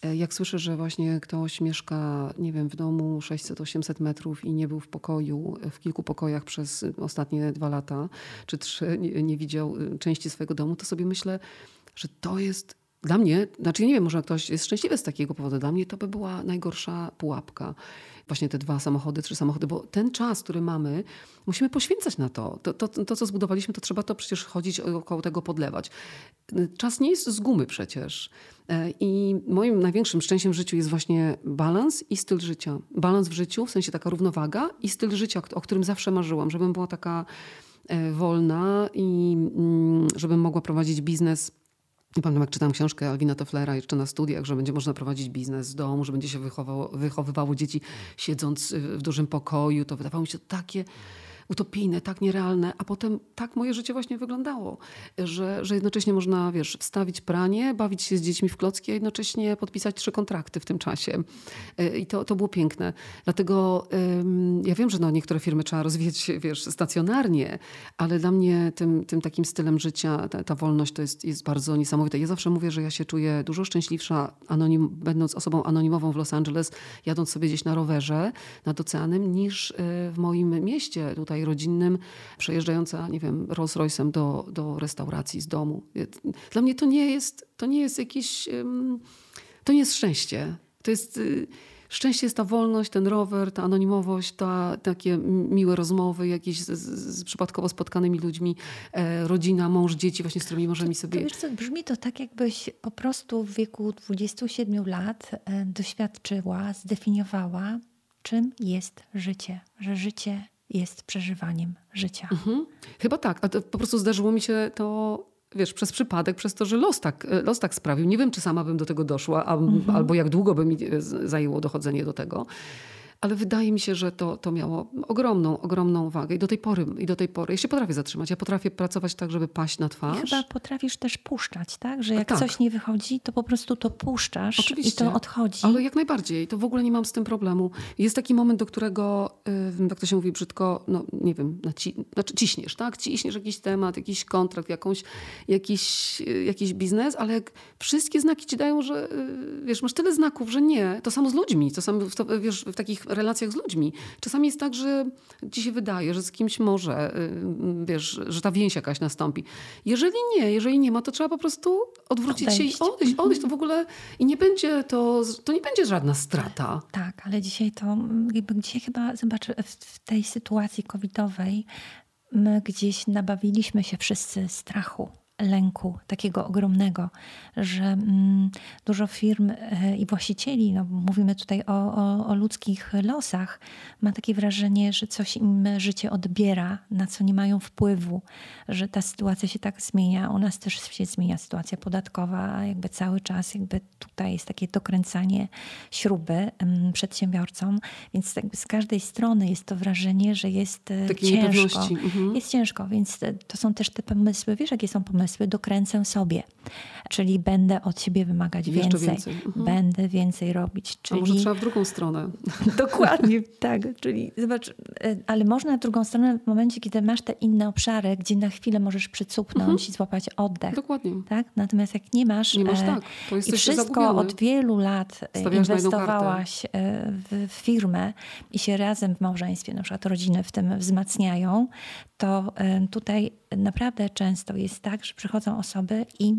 e, jak słyszę, że właśnie ktoś mieszka, nie wiem, w domu 600-800 metrów i nie był w pokoju, w kilku pokojach przez ostatnie dwa lata czy trzy, nie, nie widział y, części swojego domu, to sobie myślę, że to jest dla mnie, znaczy nie wiem, może ktoś jest szczęśliwy z takiego powodu, dla mnie to by była najgorsza pułapka. Właśnie te dwa samochody, trzy samochody, bo ten czas, który mamy, musimy poświęcać na to. To, to, to co zbudowaliśmy, to trzeba to przecież chodzić około tego podlewać. Czas nie jest z gumy przecież. E, I moim największym szczęściem w życiu jest właśnie balans i styl życia. Balans w życiu, w sensie taka równowaga i styl życia, o którym zawsze marzyłam, żebym była taka e, wolna i mm, żebym mogła prowadzić biznes nie pamiętam, jak czytam książkę Alwina Tofflera jeszcze na studiach, że będzie można prowadzić biznes z domu, że będzie się wychowywało dzieci siedząc w dużym pokoju. To wydawało mi się takie utopijne, tak nierealne, a potem tak moje życie właśnie wyglądało, że, że jednocześnie można, wiesz, wstawić pranie, bawić się z dziećmi w klocki, a jednocześnie podpisać trzy kontrakty w tym czasie. Y, I to, to było piękne. Dlatego ja wiem, że no, niektóre firmy trzeba rozwijać, wiesz, stacjonarnie, ale dla mnie tym, tym takim stylem życia, ta, ta wolność to jest, jest bardzo niesamowite. Ja zawsze mówię, że ja się czuję dużo szczęśliwsza, anonim, będąc osobą anonimową w Los Angeles, jadąc sobie gdzieś na rowerze nad oceanem, niż y, w moim mieście tutaj rodzinnym, przejeżdżająca, nie wiem, Rolls Royce'em do, do restauracji z domu. Dla mnie to nie jest, to nie jest jakieś, to nie jest szczęście. To jest... Y, Szczęście jest ta wolność, ten rower, ta anonimowość, ta, takie miłe rozmowy jakieś z, z, z przypadkowo spotkanymi ludźmi, e, rodzina, mąż, dzieci, właśnie z którymi możemy To sobie... wiesz co, brzmi to tak, jakbyś po prostu w wieku 27 lat e, doświadczyła, zdefiniowała, czym jest życie. Że życie jest przeżywaniem życia. Mhm. Chyba tak, a po prostu zdarzyło mi się to wiesz, przez przypadek, przez to, że los tak, los tak sprawił. Nie wiem, czy sama bym do tego doszła, a, albo jak długo by mi z- zajęło dochodzenie do tego. Ale wydaje mi się, że to, to miało ogromną, ogromną wagę i do tej pory, i do tej pory. Ja się potrafię zatrzymać. Ja potrafię pracować tak, żeby paść na I twarz. chyba potrafiesz też puszczać, tak? Że jak tak. coś nie wychodzi, to po prostu to puszczasz Oczywiście. i to odchodzi. Ale jak najbardziej. To w ogóle nie mam z tym problemu. Jest taki moment, do którego, jak to się mówi brzydko, no nie wiem, naci znaczy ciśniesz, tak? Ciśniesz jakiś temat, jakiś kontrakt, jakąś, jakiś, y, jakiś biznes, ale jak wszystkie znaki ci dają, że y, wiesz, masz tyle znaków, że nie. To samo z ludźmi, to samo w, to, wiesz, w takich relacjach z ludźmi. Czasami jest tak, że ci się wydaje, że z kimś może, y, wiesz, że ta więź jakaś nastąpi. Jeżeli nie, jeżeli nie ma, to trzeba po prostu odwrócić się i Odejść. odejść, odejść. To w ogóle i nie będzie to, to nie będzie żadna strata. Tak, ale dzisiaj to, mm, dzisiaj chyba, zobacz, w tej sytuacji covidowej my gdzieś nabawiliśmy się wszyscy strachu, lęku takiego ogromnego, że mm, dużo firm e, i właścicieli, no, mówimy tutaj o, o, o ludzkich losach, ma takie wrażenie, że coś im życie odbiera, na co nie mają wpływu, że ta sytuacja się tak zmienia. U nas też się zmienia sytuacja podatkowa, jakby cały czas jakby tutaj jest takie dokręcanie śruby przedsiębiorcom, więc jakby z każdej strony jest to wrażenie, że jest e, Takiej ciężko. Mhm. Jest ciężko, więc te- to są też te pomysły. Wiesz, jakie są pomysły pomysły dokręcę sobie. Czyli będę od siebie wymagać Jeszcze więcej. więcej. Mhm. Będę więcej robić. A Czyli może trzeba w drugą stronę. Dokładnie, tak. Czyli zobacz, e, ale można w drugą stronę w momencie, kiedy masz te inne obszary, gdzie na chwilę możesz przycupnąć i złapać oddech. Dokładnie. Tak? Natomiast jak nie masz, Nie masz e, tak, to i wszystko zagubiony. od wielu lat e, Stawiasz inwestowałaś w firmę i się razem w małżeństwie, na przykład rodziny w tym wzmacniają, to tutaj naprawdę często jest tak, że przychodzą osoby i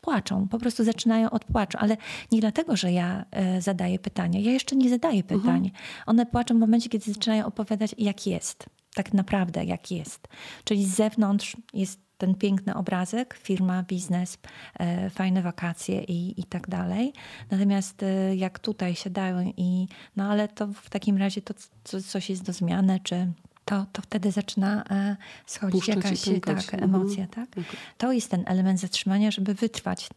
płaczą, po prostu zaczynają od płaczu, ale nie dlatego, że ja e, zadaję pytania. Ja jeszcze nie zadaję pytań. One płaczą w momencie, kiedy zaczynają opowiadać, jak jest, tak naprawdę jak jest. Czyli z zewnątrz jest ten piękny obrazek, firma, biznes, e, fajne wakacje i, i tak dalej. Natomiast e, jak tutaj siadają i no ale to w takim razie to co, coś jest do zmiany, czy to, to wtedy zaczyna e, schodzić Puszczać jakaś tak, Mhm. emocja. Tak? To jest ten element zatrzymania, żeby wytrwać.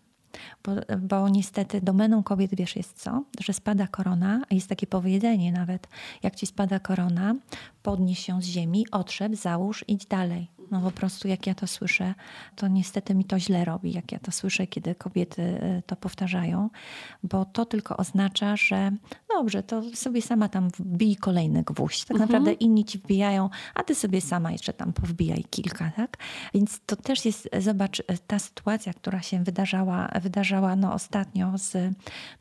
Bo, bo niestety domeną kobiet, wiesz, jest co? Że spada korona, a jest takie powiedzenie nawet, jak ci spada korona, podnieś się z ziemi, otrzep, załóż, idź dalej. No po prostu jak ja to słyszę, to niestety mi to źle robi, jak ja to słyszę, kiedy kobiety y, to powtarzają, bo to tylko oznacza, że dobrze, to sobie sama tam wbij kolejny gwóźdź. Tak naprawdę inni ci wbijają, a ty sobie sama jeszcze tam powbijaj kilka, tak? Więc to też jest, zobacz, ta sytuacja, która się wydarzała, wydarzała no ostatnio z,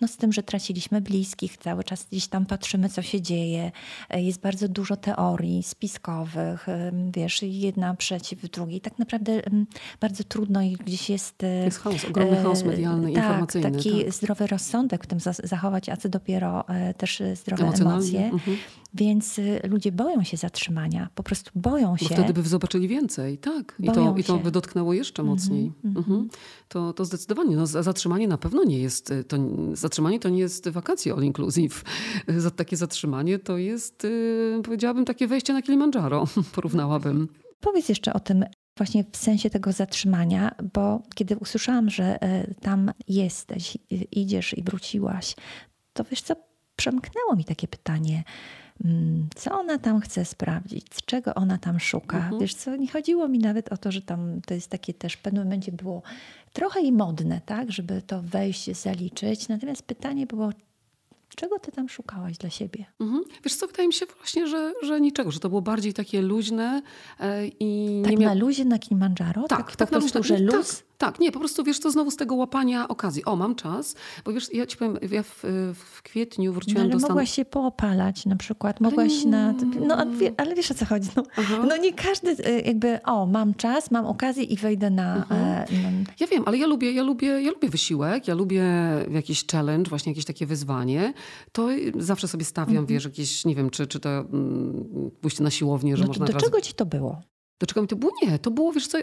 no z tym, że traciliśmy bliskich, cały czas gdzieś tam patrzymy, co się dzieje. Jest bardzo dużo teorii spiskowych, wiesz, jedna przeciw drugiej. Tak naprawdę ym, bardzo trudno i gdzieś jest... y, Jest chaos, ogromny chaos e, medialny, tak, informacyjny, taki tak. zdrowy rozsądek w tym za- zachować, a co dopiero e, też e, zdrowe emocje. mhm. Więc y, ludzie boją się zatrzymania, po prostu boją Bo się. wtedy by zobaczyli więcej, tak. I to, Boją I to się. by dotknęło jeszcze mocniej. Mhm. To, to zdecydowanie. No, za- zatrzymanie na pewno nie jest, y, to, zatrzymanie to nie jest wakacje all inclusive. Takie zatrzymanie to jest, powiedziałabym, takie wejście na Kilimandżaro, porównałabym. Powiedz jeszcze o tym właśnie w sensie tego zatrzymania, bo kiedy usłyszałam, że e, tam jesteś, idziesz i wróciłaś, to wiesz co, przemknęło mi takie pytanie. mm, Co ona tam chce sprawdzić? Z czego ona tam szuka? Mhm. Wiesz co, nie chodziło mi nawet o to, że tam to jest takie też w pewnym momencie było trochę i modne, tak? Żeby to wejść, zaliczyć. Natomiast pytanie było, czego ty tam szukałaś dla siebie? Mhm. Wiesz co, wydaje mi się właśnie, że, że niczego, że to było bardziej takie luźne e, i Tak nie mia- na luzie na Kilimandżaro? Tak, po tak, na prostu, że Tak, luz? Tak, nie, po prostu wiesz, to znowu z tego łapania okazji. O, mam czas, bo wiesz, ja ci powiem, ja w, w kwietniu No, wróciłam ale do Stanów. mogłaś się poopalać na przykład, mogłaś na... No, ale wiesz o co chodzi. No, no nie każdy e, jakby, o mam czas, mam okazję i wejdę na... Mhm. E, na Ja wiem, ale ja lubię, ja, lubię, ja lubię wysiłek, ja lubię jakiś challenge, właśnie jakieś takie wyzwanie. To zawsze sobie stawiam, wiesz, jakieś, nie wiem, czy, czy to mm, pójście na siłownię, że no, można do teraz... czego ci to było? Do czego mi to było? Nie, to było, wiesz co,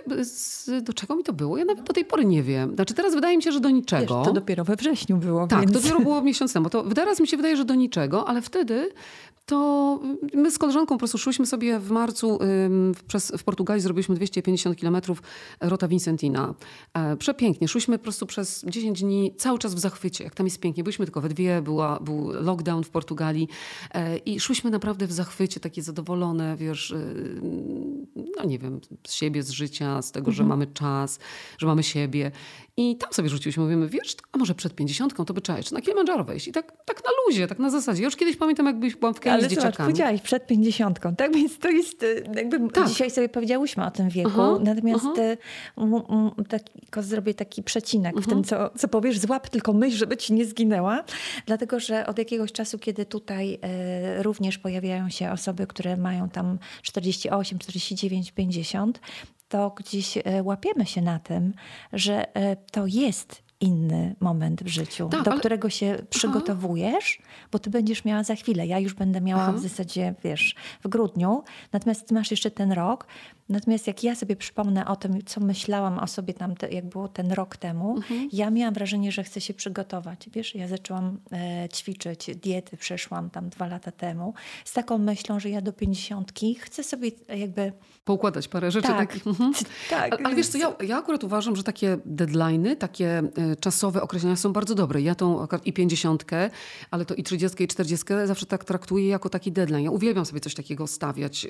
do czego mi to było? Ja nawet do tej pory nie wiem. Znaczy teraz wydaje mi się, że do niczego. Wiesz, to dopiero we wrześniu było, Tak, więc... dopiero było miesiąc temu. To teraz mi się wydaje, że do niczego, ale wtedy to my z koleżanką po prostu szłyśmy sobie w marcu ym, przez, w Portugalii, zrobiliśmy 250 kilometrów Rota Vincentina. E, przepięknie. Szłyśmy po prostu przez 10 dni cały czas w zachwycie, jak tam jest pięknie. Byliśmy tylko we dwie, była, był lockdown w Portugalii e, i szłyśmy naprawdę w zachwycie, takie zadowolone, wiesz, y, no nie wiem, z siebie, z życia, z tego, że mamy czas, że mamy siebie. I tam sobie rzuciłyśmy, mówimy, wiesz, a może przed pięćdziesiątką to by trzeba jeszcze na Kilimandżaro wejść. I tak, tak na luzie, tak na zasadzie. Już kiedyś pamiętam, jak byłam w Kenii Ale z dzieciakami. powiedziałaś przed pięćdziesiątką, tak? Więc to jest e, jakby Tak. dzisiaj sobie powiedziałyśmy o tym wieku, Aha, natomiast aha. e, tylko zrobię taki przecinek w Mhm. tym, co, co powiesz. Złap tylko myśl, żeby ci nie zginęła. Dlatego, że od jakiegoś czasu, kiedy tutaj e, również pojawiają się osoby, które mają tam 48, 49, 50, to gdzieś e, łapiemy się na tym, że e, to jest inny moment w życiu, Tak, do ale- którego się przygotowujesz, bo ty będziesz miała za chwilę. Ja już będę miała Aha. w zasadzie, wiesz, w grudniu, natomiast ty masz jeszcze ten rok. Natomiast jak ja sobie przypomnę o tym, co myślałam o sobie tam, te, jak było ten rok temu, Mhm. ja miałam wrażenie, że chcę się przygotować. Wiesz, ja zaczęłam e, ćwiczyć, diety przeszłam tam dwa lata temu, z taką myślą, że ja do pięćdziesiątki chcę sobie jakby... Poukładać parę rzeczy Tak, takich. Mhm. tak, Ale, ale wiesz co, ja, ja akurat uważam, że takie deadline'y, takie e, czasowe określenia są bardzo dobre. Ja tą i pięćdziesiątkę, ale to i trzydziestkę i czterdziestkę zawsze tak traktuję jako taki deadline. Ja uwielbiam sobie coś takiego stawiać. e,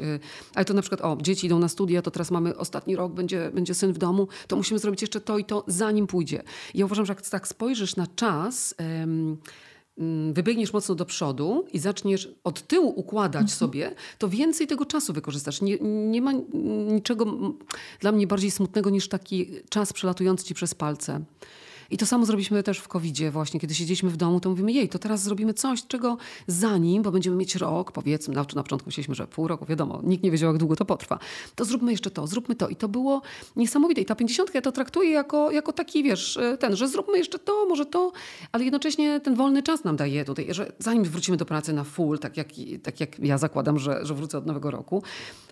Ale to na przykład, o, dzieci idą na studia, to teraz mamy ostatni rok, będzie, będzie syn w domu, to musimy zrobić jeszcze to i to, zanim pójdzie. Ja uważam, że jak tak spojrzysz na czas... wybiegniesz mocno do przodu i zaczniesz od tyłu układać sobie, to więcej tego czasu wykorzystasz. Nie, nie ma niczego mm, dla mnie bardziej smutnego niż taki czas przelatujący ci przez palce. I to samo zrobiliśmy też w COVID-zie właśnie, kiedy siedzieliśmy w domu, to mówimy, jej, to teraz zrobimy coś, czego zanim, bo będziemy mieć rok, powiedzmy, na, na początku myśleliśmy, że pół roku, wiadomo, nikt nie wiedział, jak długo to potrwa. To zróbmy jeszcze to, zróbmy to. I to było niesamowite. I ta pięćdziesiątka ja to traktuję jako, jako taki, wiesz, e, ten, że zróbmy jeszcze to, może to, ale jednocześnie ten wolny czas nam daje tutaj, że zanim wrócimy do pracy na full, tak jak, tak jak ja zakładam, że, że wrócę od nowego roku,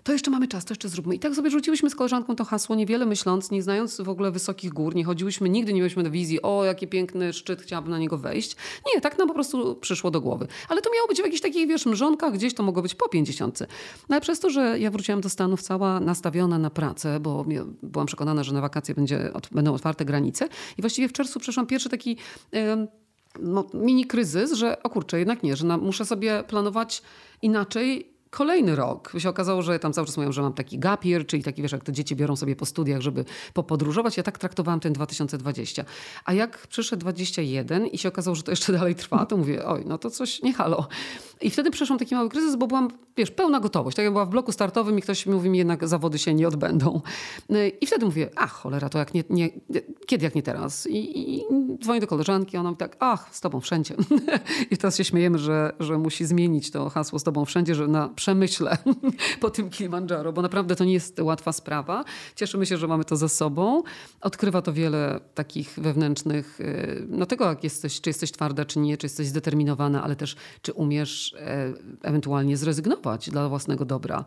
to jeszcze mamy czas, to jeszcze zróbmy. I tak sobie rzuciłyśmy z koleżanką to hasło, niewiele myśląc, nie znając w ogóle wysokich gór, nie chodziłyśmy, nigdy nie mieliśmy na wizji, o jaki piękny szczyt, chciałabym na niego wejść. Nie, tak nam po prostu przyszło do głowy. Ale to miało być w jakichś takich, wiesz, mrzonkach, gdzieś to mogło być po pięćdziesiątce. No ale przez to, że ja wróciłam do Stanów cała nastawiona na pracę, bo byłam przekonana, że na wakacje będzie, będą otwarte granice i właściwie w czerwcu przeszłam pierwszy taki... em, no, mini kryzys, że o kurczę, jednak nie, że na, muszę sobie planować inaczej kolejny rok. Się okazało, że tam cały czas mówią, że mam taki gap year, czyli taki, wiesz, jak to dzieci biorą sobie po studiach, żeby popodróżować. Ja tak traktowałam ten 2020. A jak przyszedł 21 i się okazało, że to jeszcze dalej trwa, to mówię, oj, no to coś nie halo. I wtedy przeszłam taki mały kryzys, bo byłam, wiesz, pełna gotowość. Tak jak była w bloku startowym i ktoś mówi mi, jednak zawody się nie odbędą. No I wtedy mówię, ach, cholera, to jak nie, nie kiedy jak nie teraz? I, I dzwonię do koleżanki, ona mówi tak, ach, z tobą wszędzie. I teraz się śmiejemy, że, że musi zmienić to hasło z tobą wszędzie, że na przemyśle po tym Kilimandżaro, bo naprawdę to nie jest łatwa sprawa. Cieszymy się, że mamy to za sobą. Odkrywa to wiele takich wewnętrznych, y, no tego jak jesteś, czy jesteś twarda, czy nie, czy jesteś zdeterminowana, ale też czy umiesz e, ewentualnie zrezygnować dla własnego dobra.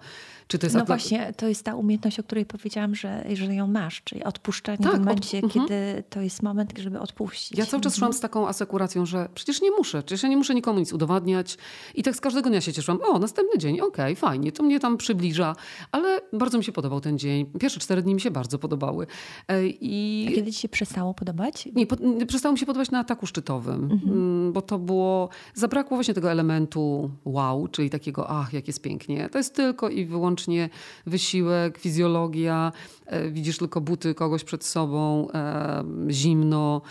Czy to jest No właśnie, to jest ta umiejętność, o której powiedziałam, że, że ją masz, czyli odpuszczanie Tak, w od- momencie, mhm. kiedy to jest moment, żeby odpuścić. Ja cały czas szłam z taką asekuracją, że przecież nie muszę, przecież ja nie muszę nikomu nic udowadniać. I tak z każdego dnia się cieszyłam. O, następny dzień, okej, fajnie, to mnie tam przybliża. Ale bardzo mi się podobał ten dzień. Pierwsze cztery dni mi się bardzo podobały. E, A I kiedy ci się przestało podobać? nie, po, przestało mi się podobać na ataku szczytowym, Mm, bo to było, zabrakło właśnie tego elementu wow, czyli takiego, ach, jak jest pięknie. To jest tylko i wyłącznie wysiłek, fizjologia, e, widzisz tylko buty kogoś przed sobą, e, zimno,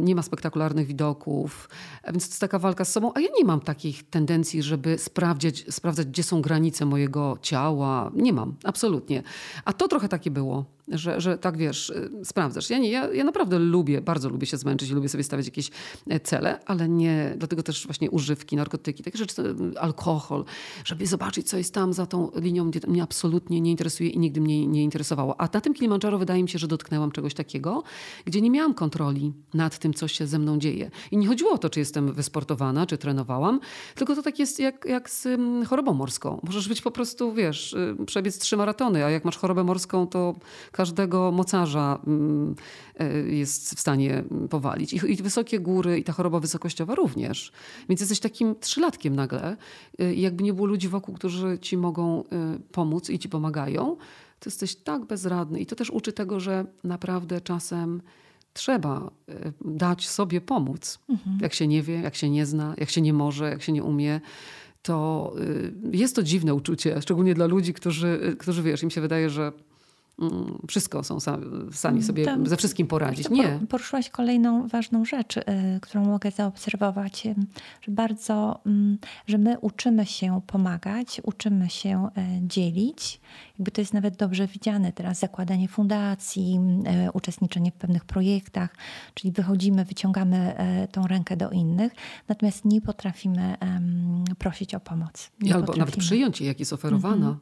nie ma spektakularnych widoków, więc to jest taka walka z sobą, a ja nie mam takich tendencji, żeby sprawdzić, sprawdzać, gdzie są granice mojego ciała. Nie mam, absolutnie. A to trochę takie było, że, że tak wiesz, y, sprawdzasz. Ja, nie, ja, ja naprawdę lubię, bardzo lubię się zmęczyć i lubię sobie stawiać jakieś e, cele, ale nie, dlatego też właśnie używki, narkotyki, takie rzeczy, y, alkohol, żeby zobaczyć, co jest tam za tą linią, mnie, mnie absolutnie nie interesuje i nigdy mnie nie interesowało. A na tym Kilimandżaro wydaje mi się, że dotknęłam czegoś takiego, gdzie nie miałam kontroli nad tym, co się ze mną dzieje. I nie chodziło o to, czy jestem wysportowana, czy trenowałam, tylko to tak jest jak, jak z chorobą morską. Możesz być po prostu, wiesz, y, przebiec trzy maratony, a jak masz chorobę morską, to każdego mocarza mm, y, jest w stanie mm, powalić. I, I wysokie góry, i ta choroba wysokościowa również. Więc jesteś takim trzylatkiem nagle. y, I jakby nie było ludzi wokół, którzy ci mogą y, pomóc i ci pomagają, to jesteś tak bezradny. I to też uczy tego, że naprawdę czasem trzeba dać sobie pomóc. Jak się nie wie, jak się nie zna, jak się nie może, jak się nie umie. To jest to dziwne uczucie, szczególnie dla ludzi, którzy, którzy wiesz, im się wydaje, że wszystko są sami, sami sobie Tam- ze wszystkim poradzić. To Nie. por- Poruszyłaś kolejną ważną rzecz, y, którą mogę zaobserwować, że bardzo, mm, że my uczymy się pomagać, uczymy się y, dzielić. Jakby to jest nawet dobrze widziane teraz, zakładanie fundacji, y, uczestniczenie w pewnych projektach, czyli wychodzimy, wyciągamy y, tą rękę do innych, natomiast nie potrafimy prosić o pomoc. Nie Albo nawet potrafimy. przyjąć jej, jak jest oferowana.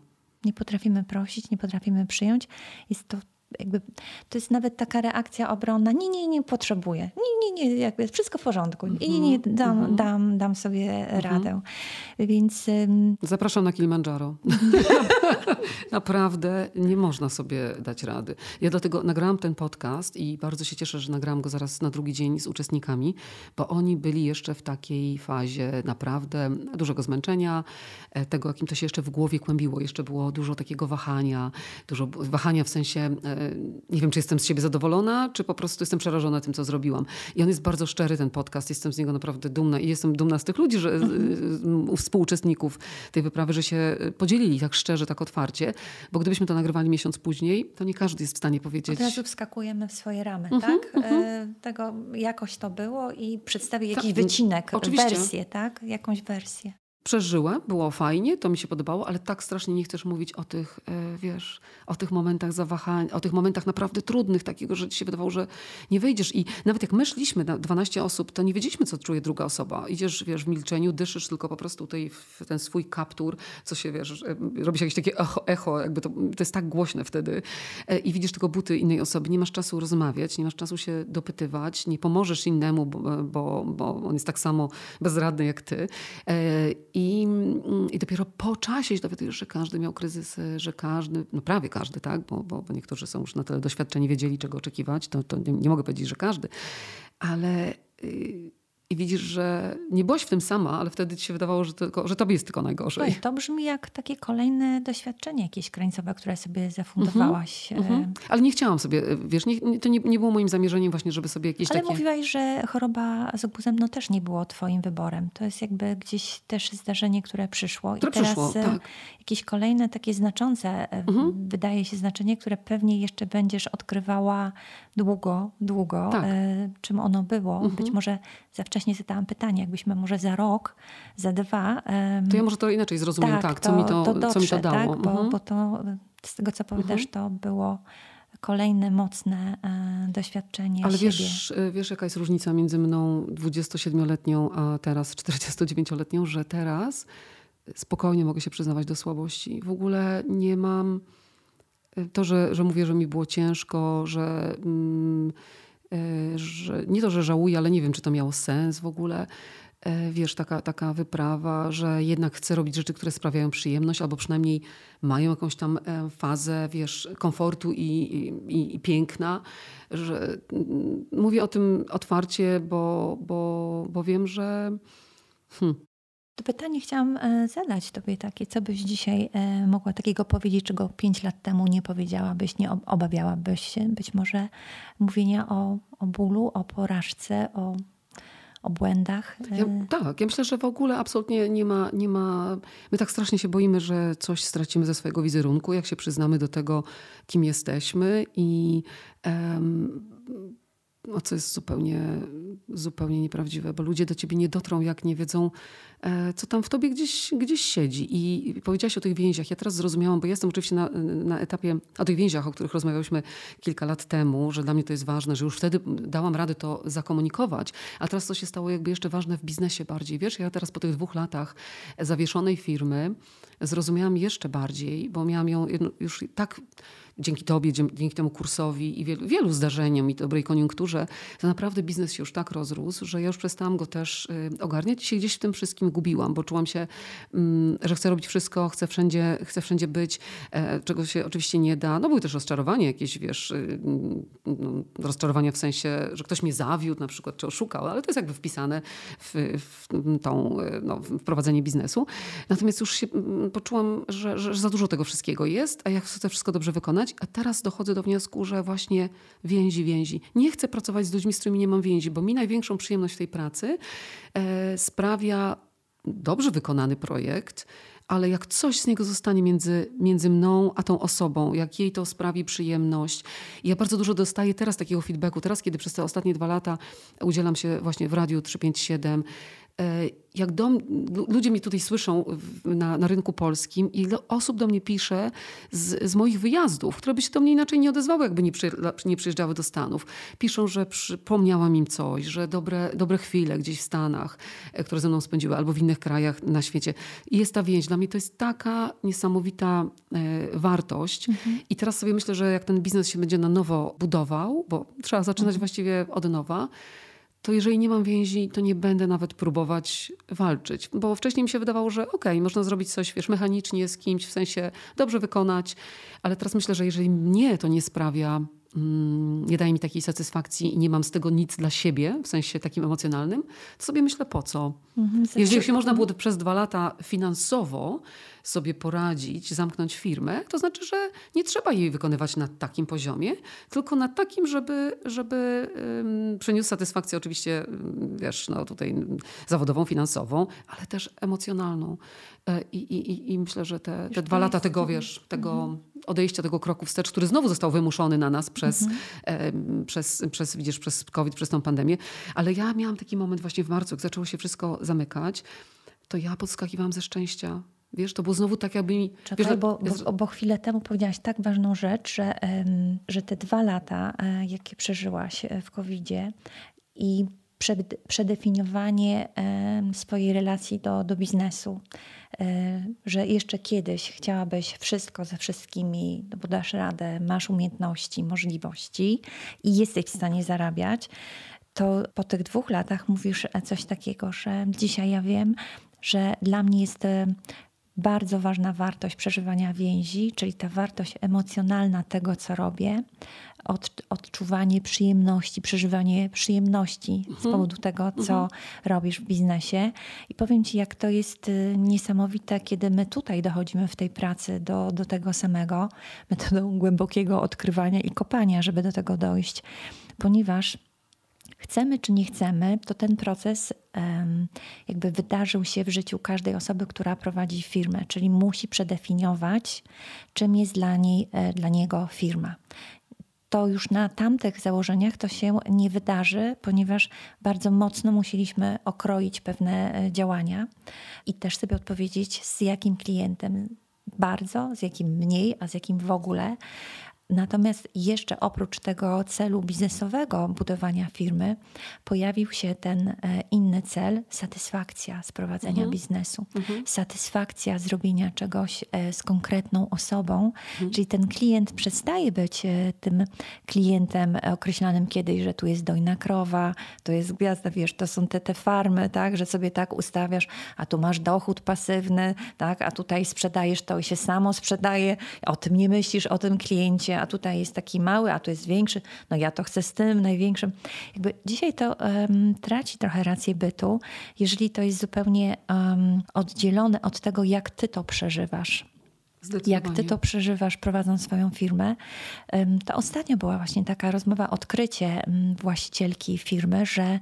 Nie potrafimy prosić, nie potrafimy przyjąć. Jest to jakby, to jest nawet taka reakcja obronna. Nie, nie, nie potrzebuję. Nie, nie, nie, jakby wszystko w porządku. Nie, nie, nie, dam, dam, dam sobie radę. Więc ym, Zapraszam na Kilimandżaro. Naprawdę nie można sobie dać rady. Ja dlatego nagrałam ten podcast i bardzo się cieszę, że nagrałam go zaraz na drugi dzień z uczestnikami, bo oni byli jeszcze w takiej fazie naprawdę dużego zmęczenia, e, tego, jakim to się jeszcze w głowie kłębiło. Jeszcze było dużo takiego wahania, dużo wahania w sensie e, nie wiem, czy jestem z siebie zadowolona, czy po prostu jestem przerażona tym, co zrobiłam. I on jest bardzo szczery, ten podcast. Jestem z niego naprawdę dumna i jestem dumna z tych ludzi, że, mhm. współuczestników tej wyprawy, że się podzielili tak szczerze, tak otwarcie, bo gdybyśmy to nagrywali miesiąc później, to nie każdy jest w stanie powiedzieć. Od razu wskakujemy w swoje ramy, mhm, tak? Mhm. Tego jakoś to było i przedstawię jakiś tak, wycinek, oczywiście. wersję, tak? Jakąś wersję przeżyła, było fajnie, to mi się podobało, ale tak strasznie nie chcesz mówić o tych, e, wiesz, o tych momentach zawahań, o tych momentach naprawdę trudnych, takiego, że ci się wydawało, że nie wyjdziesz. I nawet jak my szliśmy na 12 osób, to nie wiedzieliśmy, co czuje druga osoba. Idziesz, wiesz, w milczeniu, dyszysz tylko po prostu w ten swój kaptur, co się, wiesz, e, robi się jakieś takie echo, echo jakby to, to jest tak głośne wtedy. E, I widzisz tylko buty innej osoby. Nie masz czasu rozmawiać, nie masz czasu się dopytywać, nie pomożesz innemu, bo, bo, bo on jest tak samo bezradny jak ty. I, I dopiero po czasie się dowiadujesz, że każdy miał kryzysy, że każdy, no prawie każdy, tak, bo, bo, bo niektórzy są już na tyle doświadczeni, wiedzieli czego oczekiwać, to, to nie, nie mogę powiedzieć, że każdy, ale... Yy, i widzisz, że nie byłaś w tym sama, ale wtedy ci się wydawało, że, tylko, że tobie jest tylko najgorzej. To, to brzmi jak takie kolejne doświadczenie jakieś krańcowe, które sobie zafundowałaś. Mm -hmm. Ale nie chciałam sobie, wiesz, nie, to nie, nie, było moim zamierzeniem właśnie, żeby sobie jakieś ale takie... Ale mówiłaś, że choroba z obuzem no, też nie było twoim wyborem. To jest jakby gdzieś też zdarzenie, które przyszło. Które I teraz przyszło, tak. jakieś kolejne takie znaczące, mm -hmm. wydaje się znaczenie, które pewnie jeszcze będziesz odkrywała długo, długo, tak. czym ono było. Mm -hmm. Być może za wcześnie zadałam pytanie, jakbyśmy może za rok, za dwa. Um, to ja może to inaczej zrozumiem, tak, tak co, to, mi to, to dotrze, co mi to dało. Tak, bo, mhm. bo to z tego, co powiadasz, mhm. to było kolejne mocne e, doświadczenie Ale siebie. wiesz, e, wiesz, jaka jest różnica między mną 27-letnią, a teraz 49-letnią, że teraz spokojnie mogę się przyznawać do słabości. W ogóle nie mam e, to, że, że mówię, że mi było ciężko, że... Mm, że nie to, że żałuję, ale nie wiem, czy to miało sens w ogóle. E, wiesz, taka, taka wyprawa, że jednak chcę robić rzeczy, które sprawiają przyjemność, albo przynajmniej mają jakąś tam e, fazę, wiesz, komfortu i, i, i piękna. Że, mm, mówię o tym otwarcie, bo, bo, bo wiem, że hmm, to pytanie chciałam e, zadać Tobie takie, co byś dzisiaj e, mogła takiego powiedzieć, czego pięć lat temu nie powiedziałabyś, nie obawiałabyś się być może mówienia o, o bólu, o porażce, o, o błędach? E, ja, tak, ja myślę, że w ogóle absolutnie nie ma, nie ma. My tak strasznie się boimy, że coś stracimy ze swojego wizerunku, jak się przyznamy do tego, kim jesteśmy i. Um, no, co jest zupełnie, zupełnie nieprawdziwe, bo ludzie do ciebie nie dotrą, jak nie wiedzą, e, co tam w tobie gdzieś, gdzieś siedzi. I powiedziałaś o tych więziach. Ja teraz zrozumiałam, bo jestem oczywiście na, na etapie, o tych więziach, o których rozmawialiśmy kilka lat temu, że dla mnie to jest ważne, że już wtedy dałam radę to zakomunikować. A teraz to się stało jakby jeszcze ważne w biznesie bardziej. Wiesz, ja teraz po tych dwóch latach zawieszonej firmy zrozumiałam jeszcze bardziej, bo miałam ją już tak dzięki tobie, dzięki temu kursowi i wielu, wielu zdarzeniom i dobrej koniunkturze, to naprawdę biznes się już tak rozrósł, że ja już przestałam go też y, ogarniać i się gdzieś w tym wszystkim gubiłam, bo czułam się, mm, że chcę robić wszystko, chcę wszędzie, chcę wszędzie być, e, czego się oczywiście nie da. No były też rozczarowania jakieś, wiesz, y, no, rozczarowania w sensie, że ktoś mnie zawiódł na przykład, czy oszukał, ale to jest jakby wpisane w, w tą, y, no, w prowadzenie biznesu. Natomiast już się mm, poczułam, że, że za dużo tego wszystkiego jest, a jak chcę wszystko dobrze wykonać, a teraz dochodzę do wniosku, że właśnie więzi, więzi. Nie chcę pracować z ludźmi, z którymi nie mam więzi, bo mi największą przyjemność tej pracy e, sprawia dobrze wykonany projekt, ale jak coś z niego zostanie między, między mną a tą osobą, jak jej to sprawi przyjemność. Ja bardzo dużo dostaję teraz takiego feedbacku. Teraz, kiedy przez te ostatnie dwa lata udzielam się właśnie w Radiu 357, E, jak do, ludzie mnie tutaj słyszą na, na rynku polskim, ile osób do mnie pisze z, z, moich wyjazdów, które by się do mnie inaczej nie odezwały, jakby nie, przy, nie przyjeżdżały do Stanów. Piszą, że przypomniałam im coś, że dobre, dobre chwile gdzieś w Stanach, e, które ze mną spędziły, albo w innych krajach na świecie. I jest ta więź. Dla mnie to jest taka niesamowita e, wartość. Mhm. I teraz sobie myślę, że jak ten biznes się będzie na nowo budował, bo trzeba zaczynać mhm. właściwie od nowa, to jeżeli nie mam więzi, to nie będę nawet próbować walczyć. Bo wcześniej mi się wydawało, że okej, okay, można zrobić coś, wiesz, mechanicznie z kimś, w sensie dobrze wykonać, ale teraz myślę, że jeżeli mnie to nie sprawia mm, nie daje mi takiej satysfakcji i nie mam z tego nic dla siebie, w sensie takim emocjonalnym, to sobie myślę, po co? Mhm, Jeżeli się można było przez dwa lata finansowo sobie poradzić, zamknąć firmę, to znaczy, że nie trzeba jej wykonywać na takim poziomie, tylko na takim, żeby, żeby przyniósł satysfakcję oczywiście, wiesz, no tutaj zawodową, finansową, ale też emocjonalną. E, I, i, i myślę, że te, te dwa lata tego, wiesz, tego odejścia, tego kroku wstecz, który znowu został wymuszony na nas przez, e, przez, przez, widzisz, przez COVID, przez tą pandemię. Ale ja miałam taki moment właśnie w marcu, jak zaczęło się wszystko zamykać, to ja podskakiwałam ze szczęścia. Wiesz, to było znowu tak jakby mi... Czekaj, wiesz, bo, bo, bo chwilę temu powiedziałaś tak ważną rzecz, że, że te dwa lata, e, jakie przeżyłaś e, w COVID-zie i przed, przedefiniowanie swojej relacji do, do biznesu, e, że jeszcze kiedyś chciałabyś wszystko ze wszystkimi, no bo dasz radę, masz umiejętności, możliwości i jesteś w stanie zarabiać, to po tych dwóch latach mówisz coś takiego, że dzisiaj ja wiem, że dla mnie jest bardzo ważna wartość przeżywania więzi, czyli ta wartość emocjonalna tego, co robię, od, odczuwanie przyjemności, przeżywanie przyjemności z powodu tego, co robisz w biznesie. I powiem Ci, jak to jest y, niesamowite, kiedy my tutaj dochodzimy w tej pracy do, do tego samego, metodą głębokiego odkrywania i kopania, żeby do tego dojść, ponieważ chcemy czy nie chcemy, to ten proces jakby wydarzył się w życiu każdej osoby, która prowadzi firmę, czyli musi przedefiniować, czym jest dla niej, e, dla niego firma. To już na tamtych założeniach to się nie wydarzy, ponieważ bardzo mocno musieliśmy okroić pewne e, działania i też sobie odpowiedzieć, z jakim klientem bardzo, z jakim mniej, a z jakim w ogóle. Natomiast jeszcze oprócz tego celu biznesowego budowania firmy, pojawił się ten e, inny cel satysfakcja z prowadzenia biznesu, satysfakcja zrobienia czegoś e, z konkretną osobą, czyli ten klient przestaje być e, tym klientem określanym kiedyś, że tu jest dojna krowa, to jest gwiazda, wiesz, to są te, te farmy, tak, że sobie tak ustawiasz, a tu masz dochód pasywny, tak, a tutaj sprzedajesz to i się samo sprzedaje, o tym nie myślisz, o tym kliencie, a tutaj jest taki mały, a tu jest większy, no ja to chcę z tym największym. Jakby dzisiaj to em, traci trochę rację bytu, jeżeli to jest zupełnie em, oddzielone od tego, jak ty to przeżywasz. Jak ty to przeżywasz, prowadząc swoją firmę? To ostatnio była właśnie taka rozmowa, odkrycie właścicielki firmy, że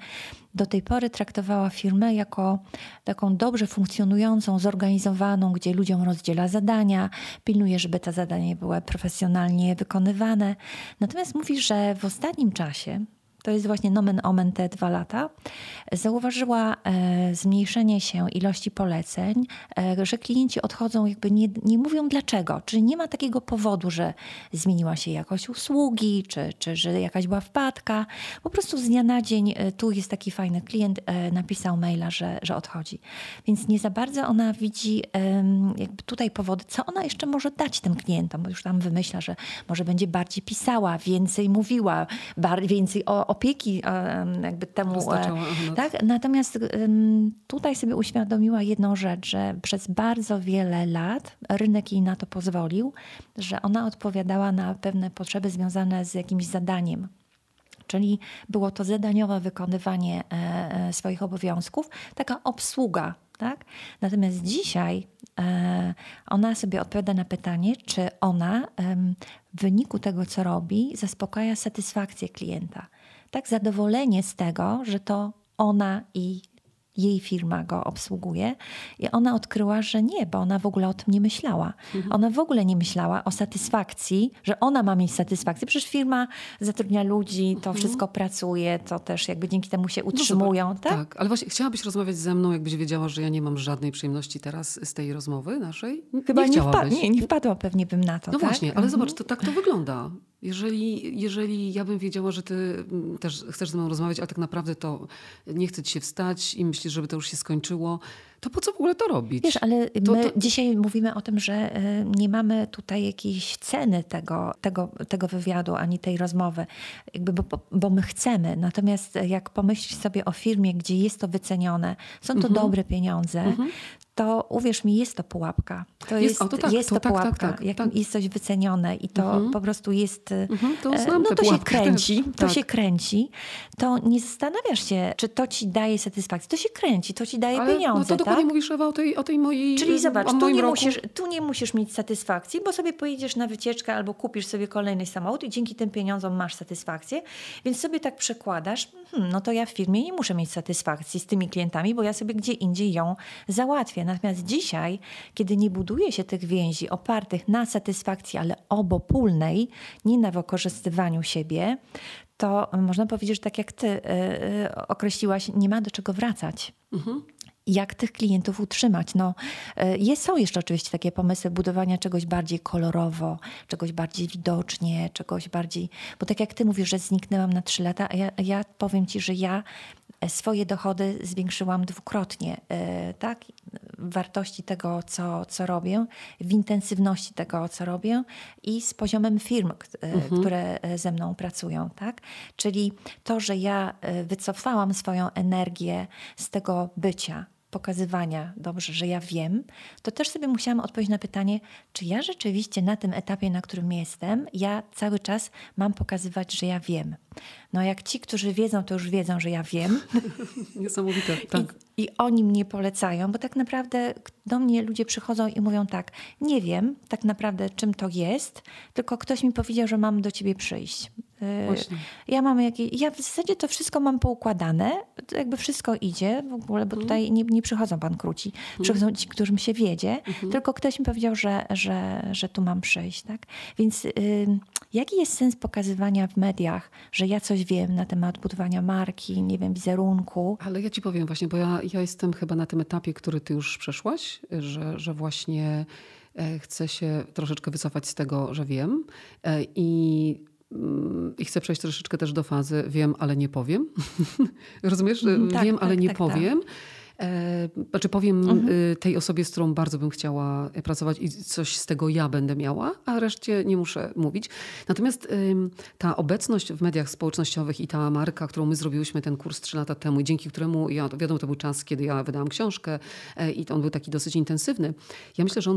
do tej pory traktowała firmę jako taką dobrze funkcjonującą, zorganizowaną, gdzie ludziom rozdziela zadania, pilnuje, żeby te zadania były profesjonalnie wykonywane. Natomiast mówi, że w ostatnim czasie, to jest właśnie nomen omen te dwa lata, zauważyła e, zmniejszenie się ilości poleceń, e, że klienci odchodzą, jakby nie, nie mówią dlaczego, czyli nie ma takiego powodu, że zmieniła się jakość usługi, czy, czy że jakaś była wpadka. Po prostu z dnia na dzień e, tu jest taki fajny klient, napisał maila, że, że odchodzi. Więc nie za bardzo ona widzi jakby tutaj powody, co ona jeszcze może dać tym klientom, bo już tam wymyśla, że może będzie bardziej pisała, więcej mówiła, więcej o, opieki jakby temu. Aha, no. tak? Natomiast tutaj sobie uświadomiła jedną rzecz, że przez bardzo wiele lat rynek jej na to pozwolił, że ona odpowiadała na pewne potrzeby związane z jakimś zadaniem. Czyli było to zadaniowe wykonywanie e, e, swoich obowiązków, taka obsługa. Tak? Natomiast dzisiaj e, ona sobie odpowiada na pytanie, czy ona w wyniku tego, co robi, zaspokaja satysfakcję klienta. Tak, zadowolenie z tego, że to ona i jej firma go obsługuje. I ona odkryła, że nie, bo ona w ogóle o tym nie myślała. Ona w ogóle nie myślała o satysfakcji, że ona ma mieć satysfakcję. Przecież firma zatrudnia ludzi, to wszystko pracuje, to też jakby dzięki temu się utrzymują. No tak? tak, ale właśnie chciałabyś rozmawiać ze mną, jakbyś wiedziała, że ja nie mam żadnej przyjemności teraz z tej rozmowy naszej? Chyba nie, wpa- chciałabyś. nie, nie wpadła pewnie bym na to. No tak? właśnie, ale zobacz, to tak to wygląda. Jeżeli, jeżeli ja bym wiedziała, że ty mm, też chcesz ze mną rozmawiać, ale tak naprawdę to nie chce ci się wstać i myślisz, żeby to już się skończyło, to po co w ogóle to robić? Wiesz, ale To- my to- dzisiaj mówimy o tym, że y, nie mamy tutaj jakiejś ceny tego, tego, tego wywiadu, ani tej rozmowy, jakby bo, bo my chcemy. Natomiast jak pomyślisz sobie o firmie, gdzie jest to wycenione, są to Mhm. dobre pieniądze, to uwierz mi, jest to pułapka. To Jest- jest, o, to tak, jest to to tak, tak, pułapka. tak, jak tak. jest coś wycenione i to po prostu jest... y, Mhm, to e, znam no to się kręci, to Tak. się kręci, to nie zastanawiasz się, czy to ci daje satysfakcję. To się kręci, to ci daje Ale pieniądze, no to dokładnie tak? mówisz Ewa o tej, o tej mojej Czyli zobacz, o tu nie, roku. musisz, tu nie musisz mieć satysfakcji, bo sobie pojedziesz na wycieczkę albo kupisz sobie kolejny samochód i dzięki tym pieniądzom masz satysfakcję. Więc sobie tak przekładasz, hmm, no to ja w firmie nie muszę mieć satysfakcji z tymi klientami, bo ja sobie gdzie indziej ją załatwię. Natomiast dzisiaj, kiedy nie buduje się tych więzi opartych na satysfakcji, ale obopólnej, nie na wykorzystywaniu siebie, to można powiedzieć, że tak jak ty y, określiłaś, nie ma do czego wracać jak tych klientów utrzymać. No, e, jest, są jeszcze oczywiście takie pomysły budowania czegoś bardziej kolorowo, czegoś bardziej widocznie, czegoś bardziej... Bo tak jak ty mówisz, że zniknęłam na trzy lata, a ja, ja powiem ci, że ja e, swoje dochody zwiększyłam dwukrotnie, e, tak? Wartości tego, co, co robię, w intensywności tego, co robię i z poziomem firm, e, które e, ze mną pracują, tak? Czyli to, że ja e, wycofałam swoją energię z tego bycia, pokazywania dobrze, że ja wiem, to też sobie musiałam odpowiedzieć na pytanie, czy ja rzeczywiście na tym etapie, na którym jestem, ja cały czas mam pokazywać, że ja wiem. No jak ci, którzy wiedzą, to już wiedzą, że ja wiem. Niesamowite, tak. I, I oni mnie polecają, bo tak naprawdę do mnie ludzie przychodzą i mówią tak, nie wiem tak naprawdę czym to jest, tylko ktoś mi powiedział, że mam do ciebie przyjść. Właśnie. Ja mam jakieś, ja w zasadzie to wszystko mam poukładane, to jakby wszystko idzie w ogóle, bo tutaj nie, nie przychodzą bankruci, przychodzą ci, którym się wiedzie, tylko ktoś mi powiedział, że, że, że tu mam przyjść, tak? Więc yy, jaki jest sens pokazywania w mediach, że ja coś wiem na temat budowania marki, nie wiem, wizerunku, Ale ja ci powiem właśnie, bo ja, ja jestem chyba na tym etapie, który ty już przeszłaś, że, że właśnie e, chcę się troszeczkę wycofać z tego, że wiem. E, i, i chcę przejść troszeczkę też do fazy wiem, ale nie powiem. Rozumiesz? Mhm, tak, wiem, tak, ale nie tak, tak. powiem. E, Znaczy powiem Mhm. y, tej osobie, z którą bardzo bym chciała pracować i coś z tego ja będę miała, a reszcie nie muszę mówić. Natomiast ta obecność w mediach społecznościowych i ta marka, którą my zrobiłyśmy ten kurs trzy lata temu i dzięki któremu, ja, wiadomo, to był czas, kiedy ja wydałam książkę e, i on był taki dosyć intensywny. Ja myślę, że on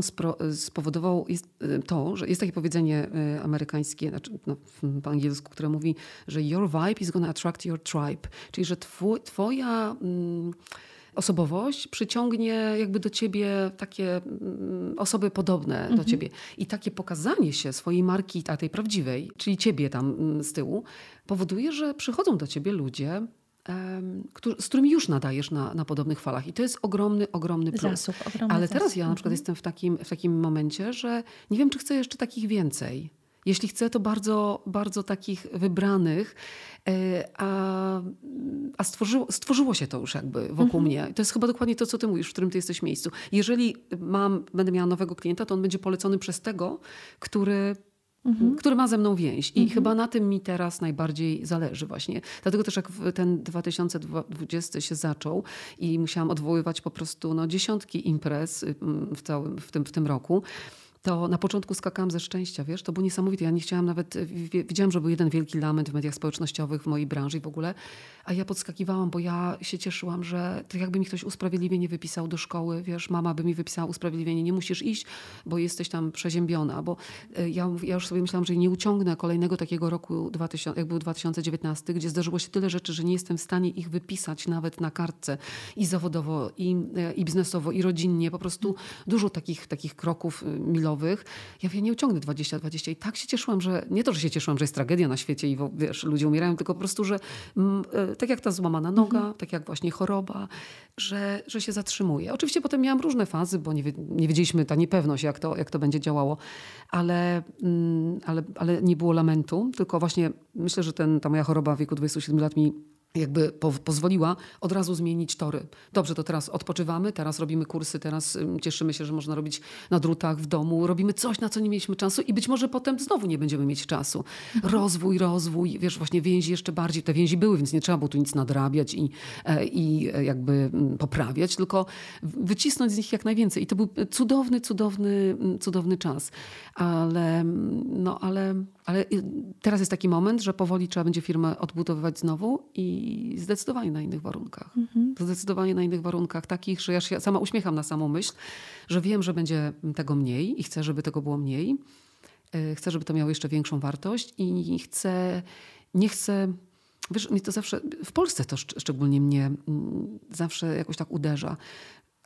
spowodował to, że jest takie powiedzenie amerykańskie, znaczy, no, po angielsku, które mówi, że your vibe is gonna attract your tribe. Czyli, że twoja... Mm, osobowość przyciągnie jakby do ciebie takie mm, osoby podobne do ciebie. I takie pokazanie się swojej marki, a tej prawdziwej, czyli ciebie tam mm, z tyłu, powoduje, że przychodzą do ciebie ludzie, z którymi już nadajesz na, na podobnych falach. I to jest ogromny, ogromny plus. Zasób, ogromny Ale teraz zasób. ja na przykład jestem w takim, w takim momencie, że nie wiem, czy chcę jeszcze takich więcej. Jeśli chcę, to bardzo, bardzo takich wybranych, e, a, a stworzyło, stworzyło się to już jakby wokół mnie. To jest chyba dokładnie to, co ty mówisz, w którym ty jesteś miejscu. Jeżeli mam, będę miała nowego klienta, to on będzie polecony przez tego, który który ma ze mną więź. I chyba na tym mi teraz najbardziej zależy właśnie. Dlatego też jak ten 2020 się zaczął i musiałam odwoływać po prostu no, dziesiątki imprez y, w, całym, w, tym, w tym roku, to na początku skakałam ze szczęścia, wiesz, to było niesamowite. Ja nie chciałam nawet, wie- widziałam, że był jeden wielki lament w mediach społecznościowych, w mojej branży i w ogóle, a ja podskakiwałam, bo ja się cieszyłam, że to jakby mi ktoś usprawiedliwienie wypisał do szkoły, wiesz, mama by mi wypisała usprawiedliwienie, nie musisz iść, bo jesteś tam przeziębiona, bo y, ja, ja już sobie myślałam, że nie uciągnę kolejnego takiego roku, 2000, jak był 2019, gdzie zdarzyło się tyle rzeczy, że nie jestem w stanie ich wypisać nawet na kartce i zawodowo, i, y, i biznesowo, i rodzinnie, po prostu dużo takich, takich kroków y, Ja mówię, nie uciągnę 20-20 i tak się cieszyłam, że nie to, że się cieszyłam, że jest tragedia na świecie i wiesz, ludzie umierają, tylko po prostu, że mm, y, tak jak ta złamana noga, tak jak właśnie choroba, że, że się zatrzymuje. Oczywiście potem miałam różne fazy, bo nie, nie wiedzieliśmy, ta niepewność, jak to, jak to będzie działało, ale, mm, ale, ale nie było lamentu, tylko właśnie myślę, że ten, ta moja choroba w wieku 27 lat mi jakby po, pozwoliła od razu zmienić tory. Dobrze, to teraz odpoczywamy, teraz robimy kursy, teraz ym, cieszymy się, że można robić na drutach w domu, robimy coś, na co nie mieliśmy czasu i być może potem znowu nie będziemy mieć czasu. Rozwój, rozwój, wiesz, właśnie więzi jeszcze bardziej, te więzi były, więc nie trzeba było tu nic nadrabiać i, e, i e, jakby poprawiać, tylko wycisnąć z nich jak najwięcej. I to był cudowny, cudowny, cudowny czas. Ale, no, ale, ale y, teraz jest taki moment, że powoli trzeba będzie firmę odbudowywać znowu i zdecydowanie na innych warunkach. Zdecydowanie na innych warunkach, takich, że ja się sama uśmiecham na samą myśl, że wiem, że będzie tego mniej i chcę, żeby tego było mniej. E, Chcę, żeby to miało jeszcze większą wartość i chcę, nie chcę. Wiesz, mnie to zawsze, w Polsce to szcz- szczególnie mnie mm, zawsze jakoś tak uderza.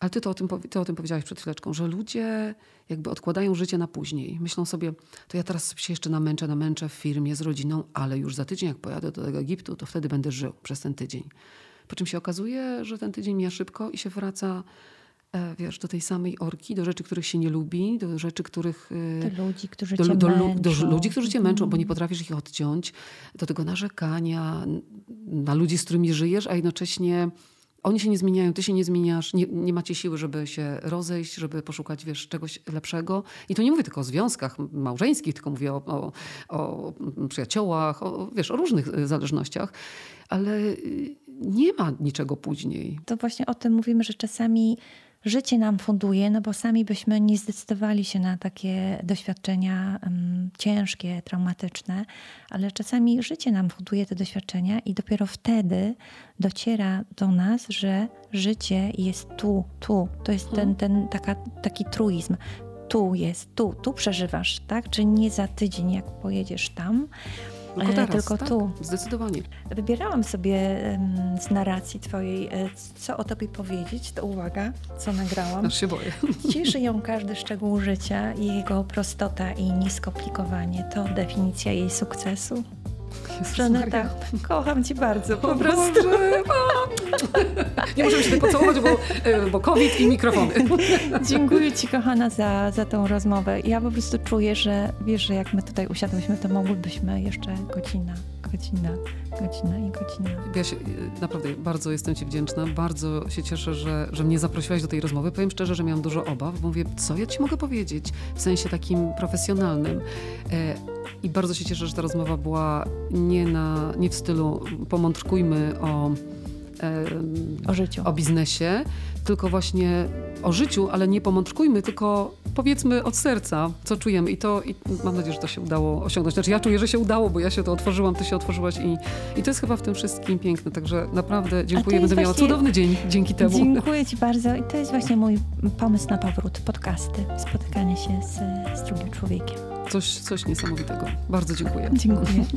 Ale ty, to o tym, ty o tym powiedziałaś przed chwileczką, że ludzie jakby odkładają życie na później. Myślą sobie, to ja teraz się jeszcze namęczę, namęczę w firmie z rodziną, ale już za tydzień, jak pojadę do tego Egiptu, to wtedy będę żył przez ten tydzień. Po czym się okazuje, że ten tydzień mija szybko i się wraca, e, wiesz, do tej samej orki, do rzeczy, których się nie lubi, do rzeczy, których... e, Do ludzi, którzy do, cię do, męczą. do ludzi, którzy cię męczą, bo nie potrafisz ich odciąć, do tego narzekania na ludzi, z którymi żyjesz, a jednocześnie oni się nie zmieniają, ty się nie zmieniasz, nie, nie macie siły, żeby się rozejść, żeby poszukać, wiesz, czegoś lepszego. I tu nie mówię tylko o związkach małżeńskich, tylko mówię o, o, o przyjaciołach, o, wiesz, o różnych y, zależnościach, ale y, nie ma niczego później. To właśnie o tym mówimy, że czasami życie nam funduje, no bo sami byśmy nie zdecydowali się na takie doświadczenia em, ciężkie, traumatyczne, ale czasami życie nam funduje te doświadczenia i dopiero wtedy dociera do nas, że życie jest tu, tu. To jest ten, ten taka, taki truizm. Tu jest, tu, tu przeżywasz, tak? Czy nie za tydzień, jak pojedziesz tam, Tylko e, teraz, tylko tak? tu. Zdecydowanie. Wybierałam sobie z narracji twojej, e, co o tobie powiedzieć, to uwaga, co nagrałam. Aż się boję. Cieszy ją każdy szczegół życia i jego prostota i niskomplikowanie. To definicja jej sukcesu. Jezus Maria. kocham cię bardzo, po O prostu. Boże, Nie możemy się tutaj pocałować, bo, e, bo COVID i mikrofony. Dziękuję ci, kochana, za, za tą rozmowę. Ja po prostu czuję, że wiesz, że jak my tutaj usiadłyśmy, to mogłybyśmy jeszcze godzina, godzina, godzina i godzina. Ja się, naprawdę bardzo jestem Ci wdzięczna. Bardzo się cieszę, że, że mnie zaprosiłaś do tej rozmowy. Powiem szczerze, że miałam dużo obaw, bo mówię, co ja Ci mogę powiedzieć w sensie takim profesjonalnym. E, I bardzo się cieszę, że ta rozmowa była nie, na, nie w stylu pomądrkujmy o, O życiu. o biznesie, tylko właśnie o życiu, ale nie pomądrkujmy, tylko powiedzmy od serca, co czujemy. I to i mam nadzieję, że to się udało osiągnąć. Znaczy ja czuję, że się udało, bo ja się to otworzyłam, ty się otworzyłaś i, i to jest chyba w tym wszystkim piękne. Także naprawdę dziękuję, będę miała cudowny dzień dzięki temu. Dziękuję ci bardzo i to jest właśnie mój pomysł na powrót. Podcasty, spotykanie się z, z drugim człowiekiem. Coś, coś niesamowitego. Bardzo dziękuję. Dziękuję.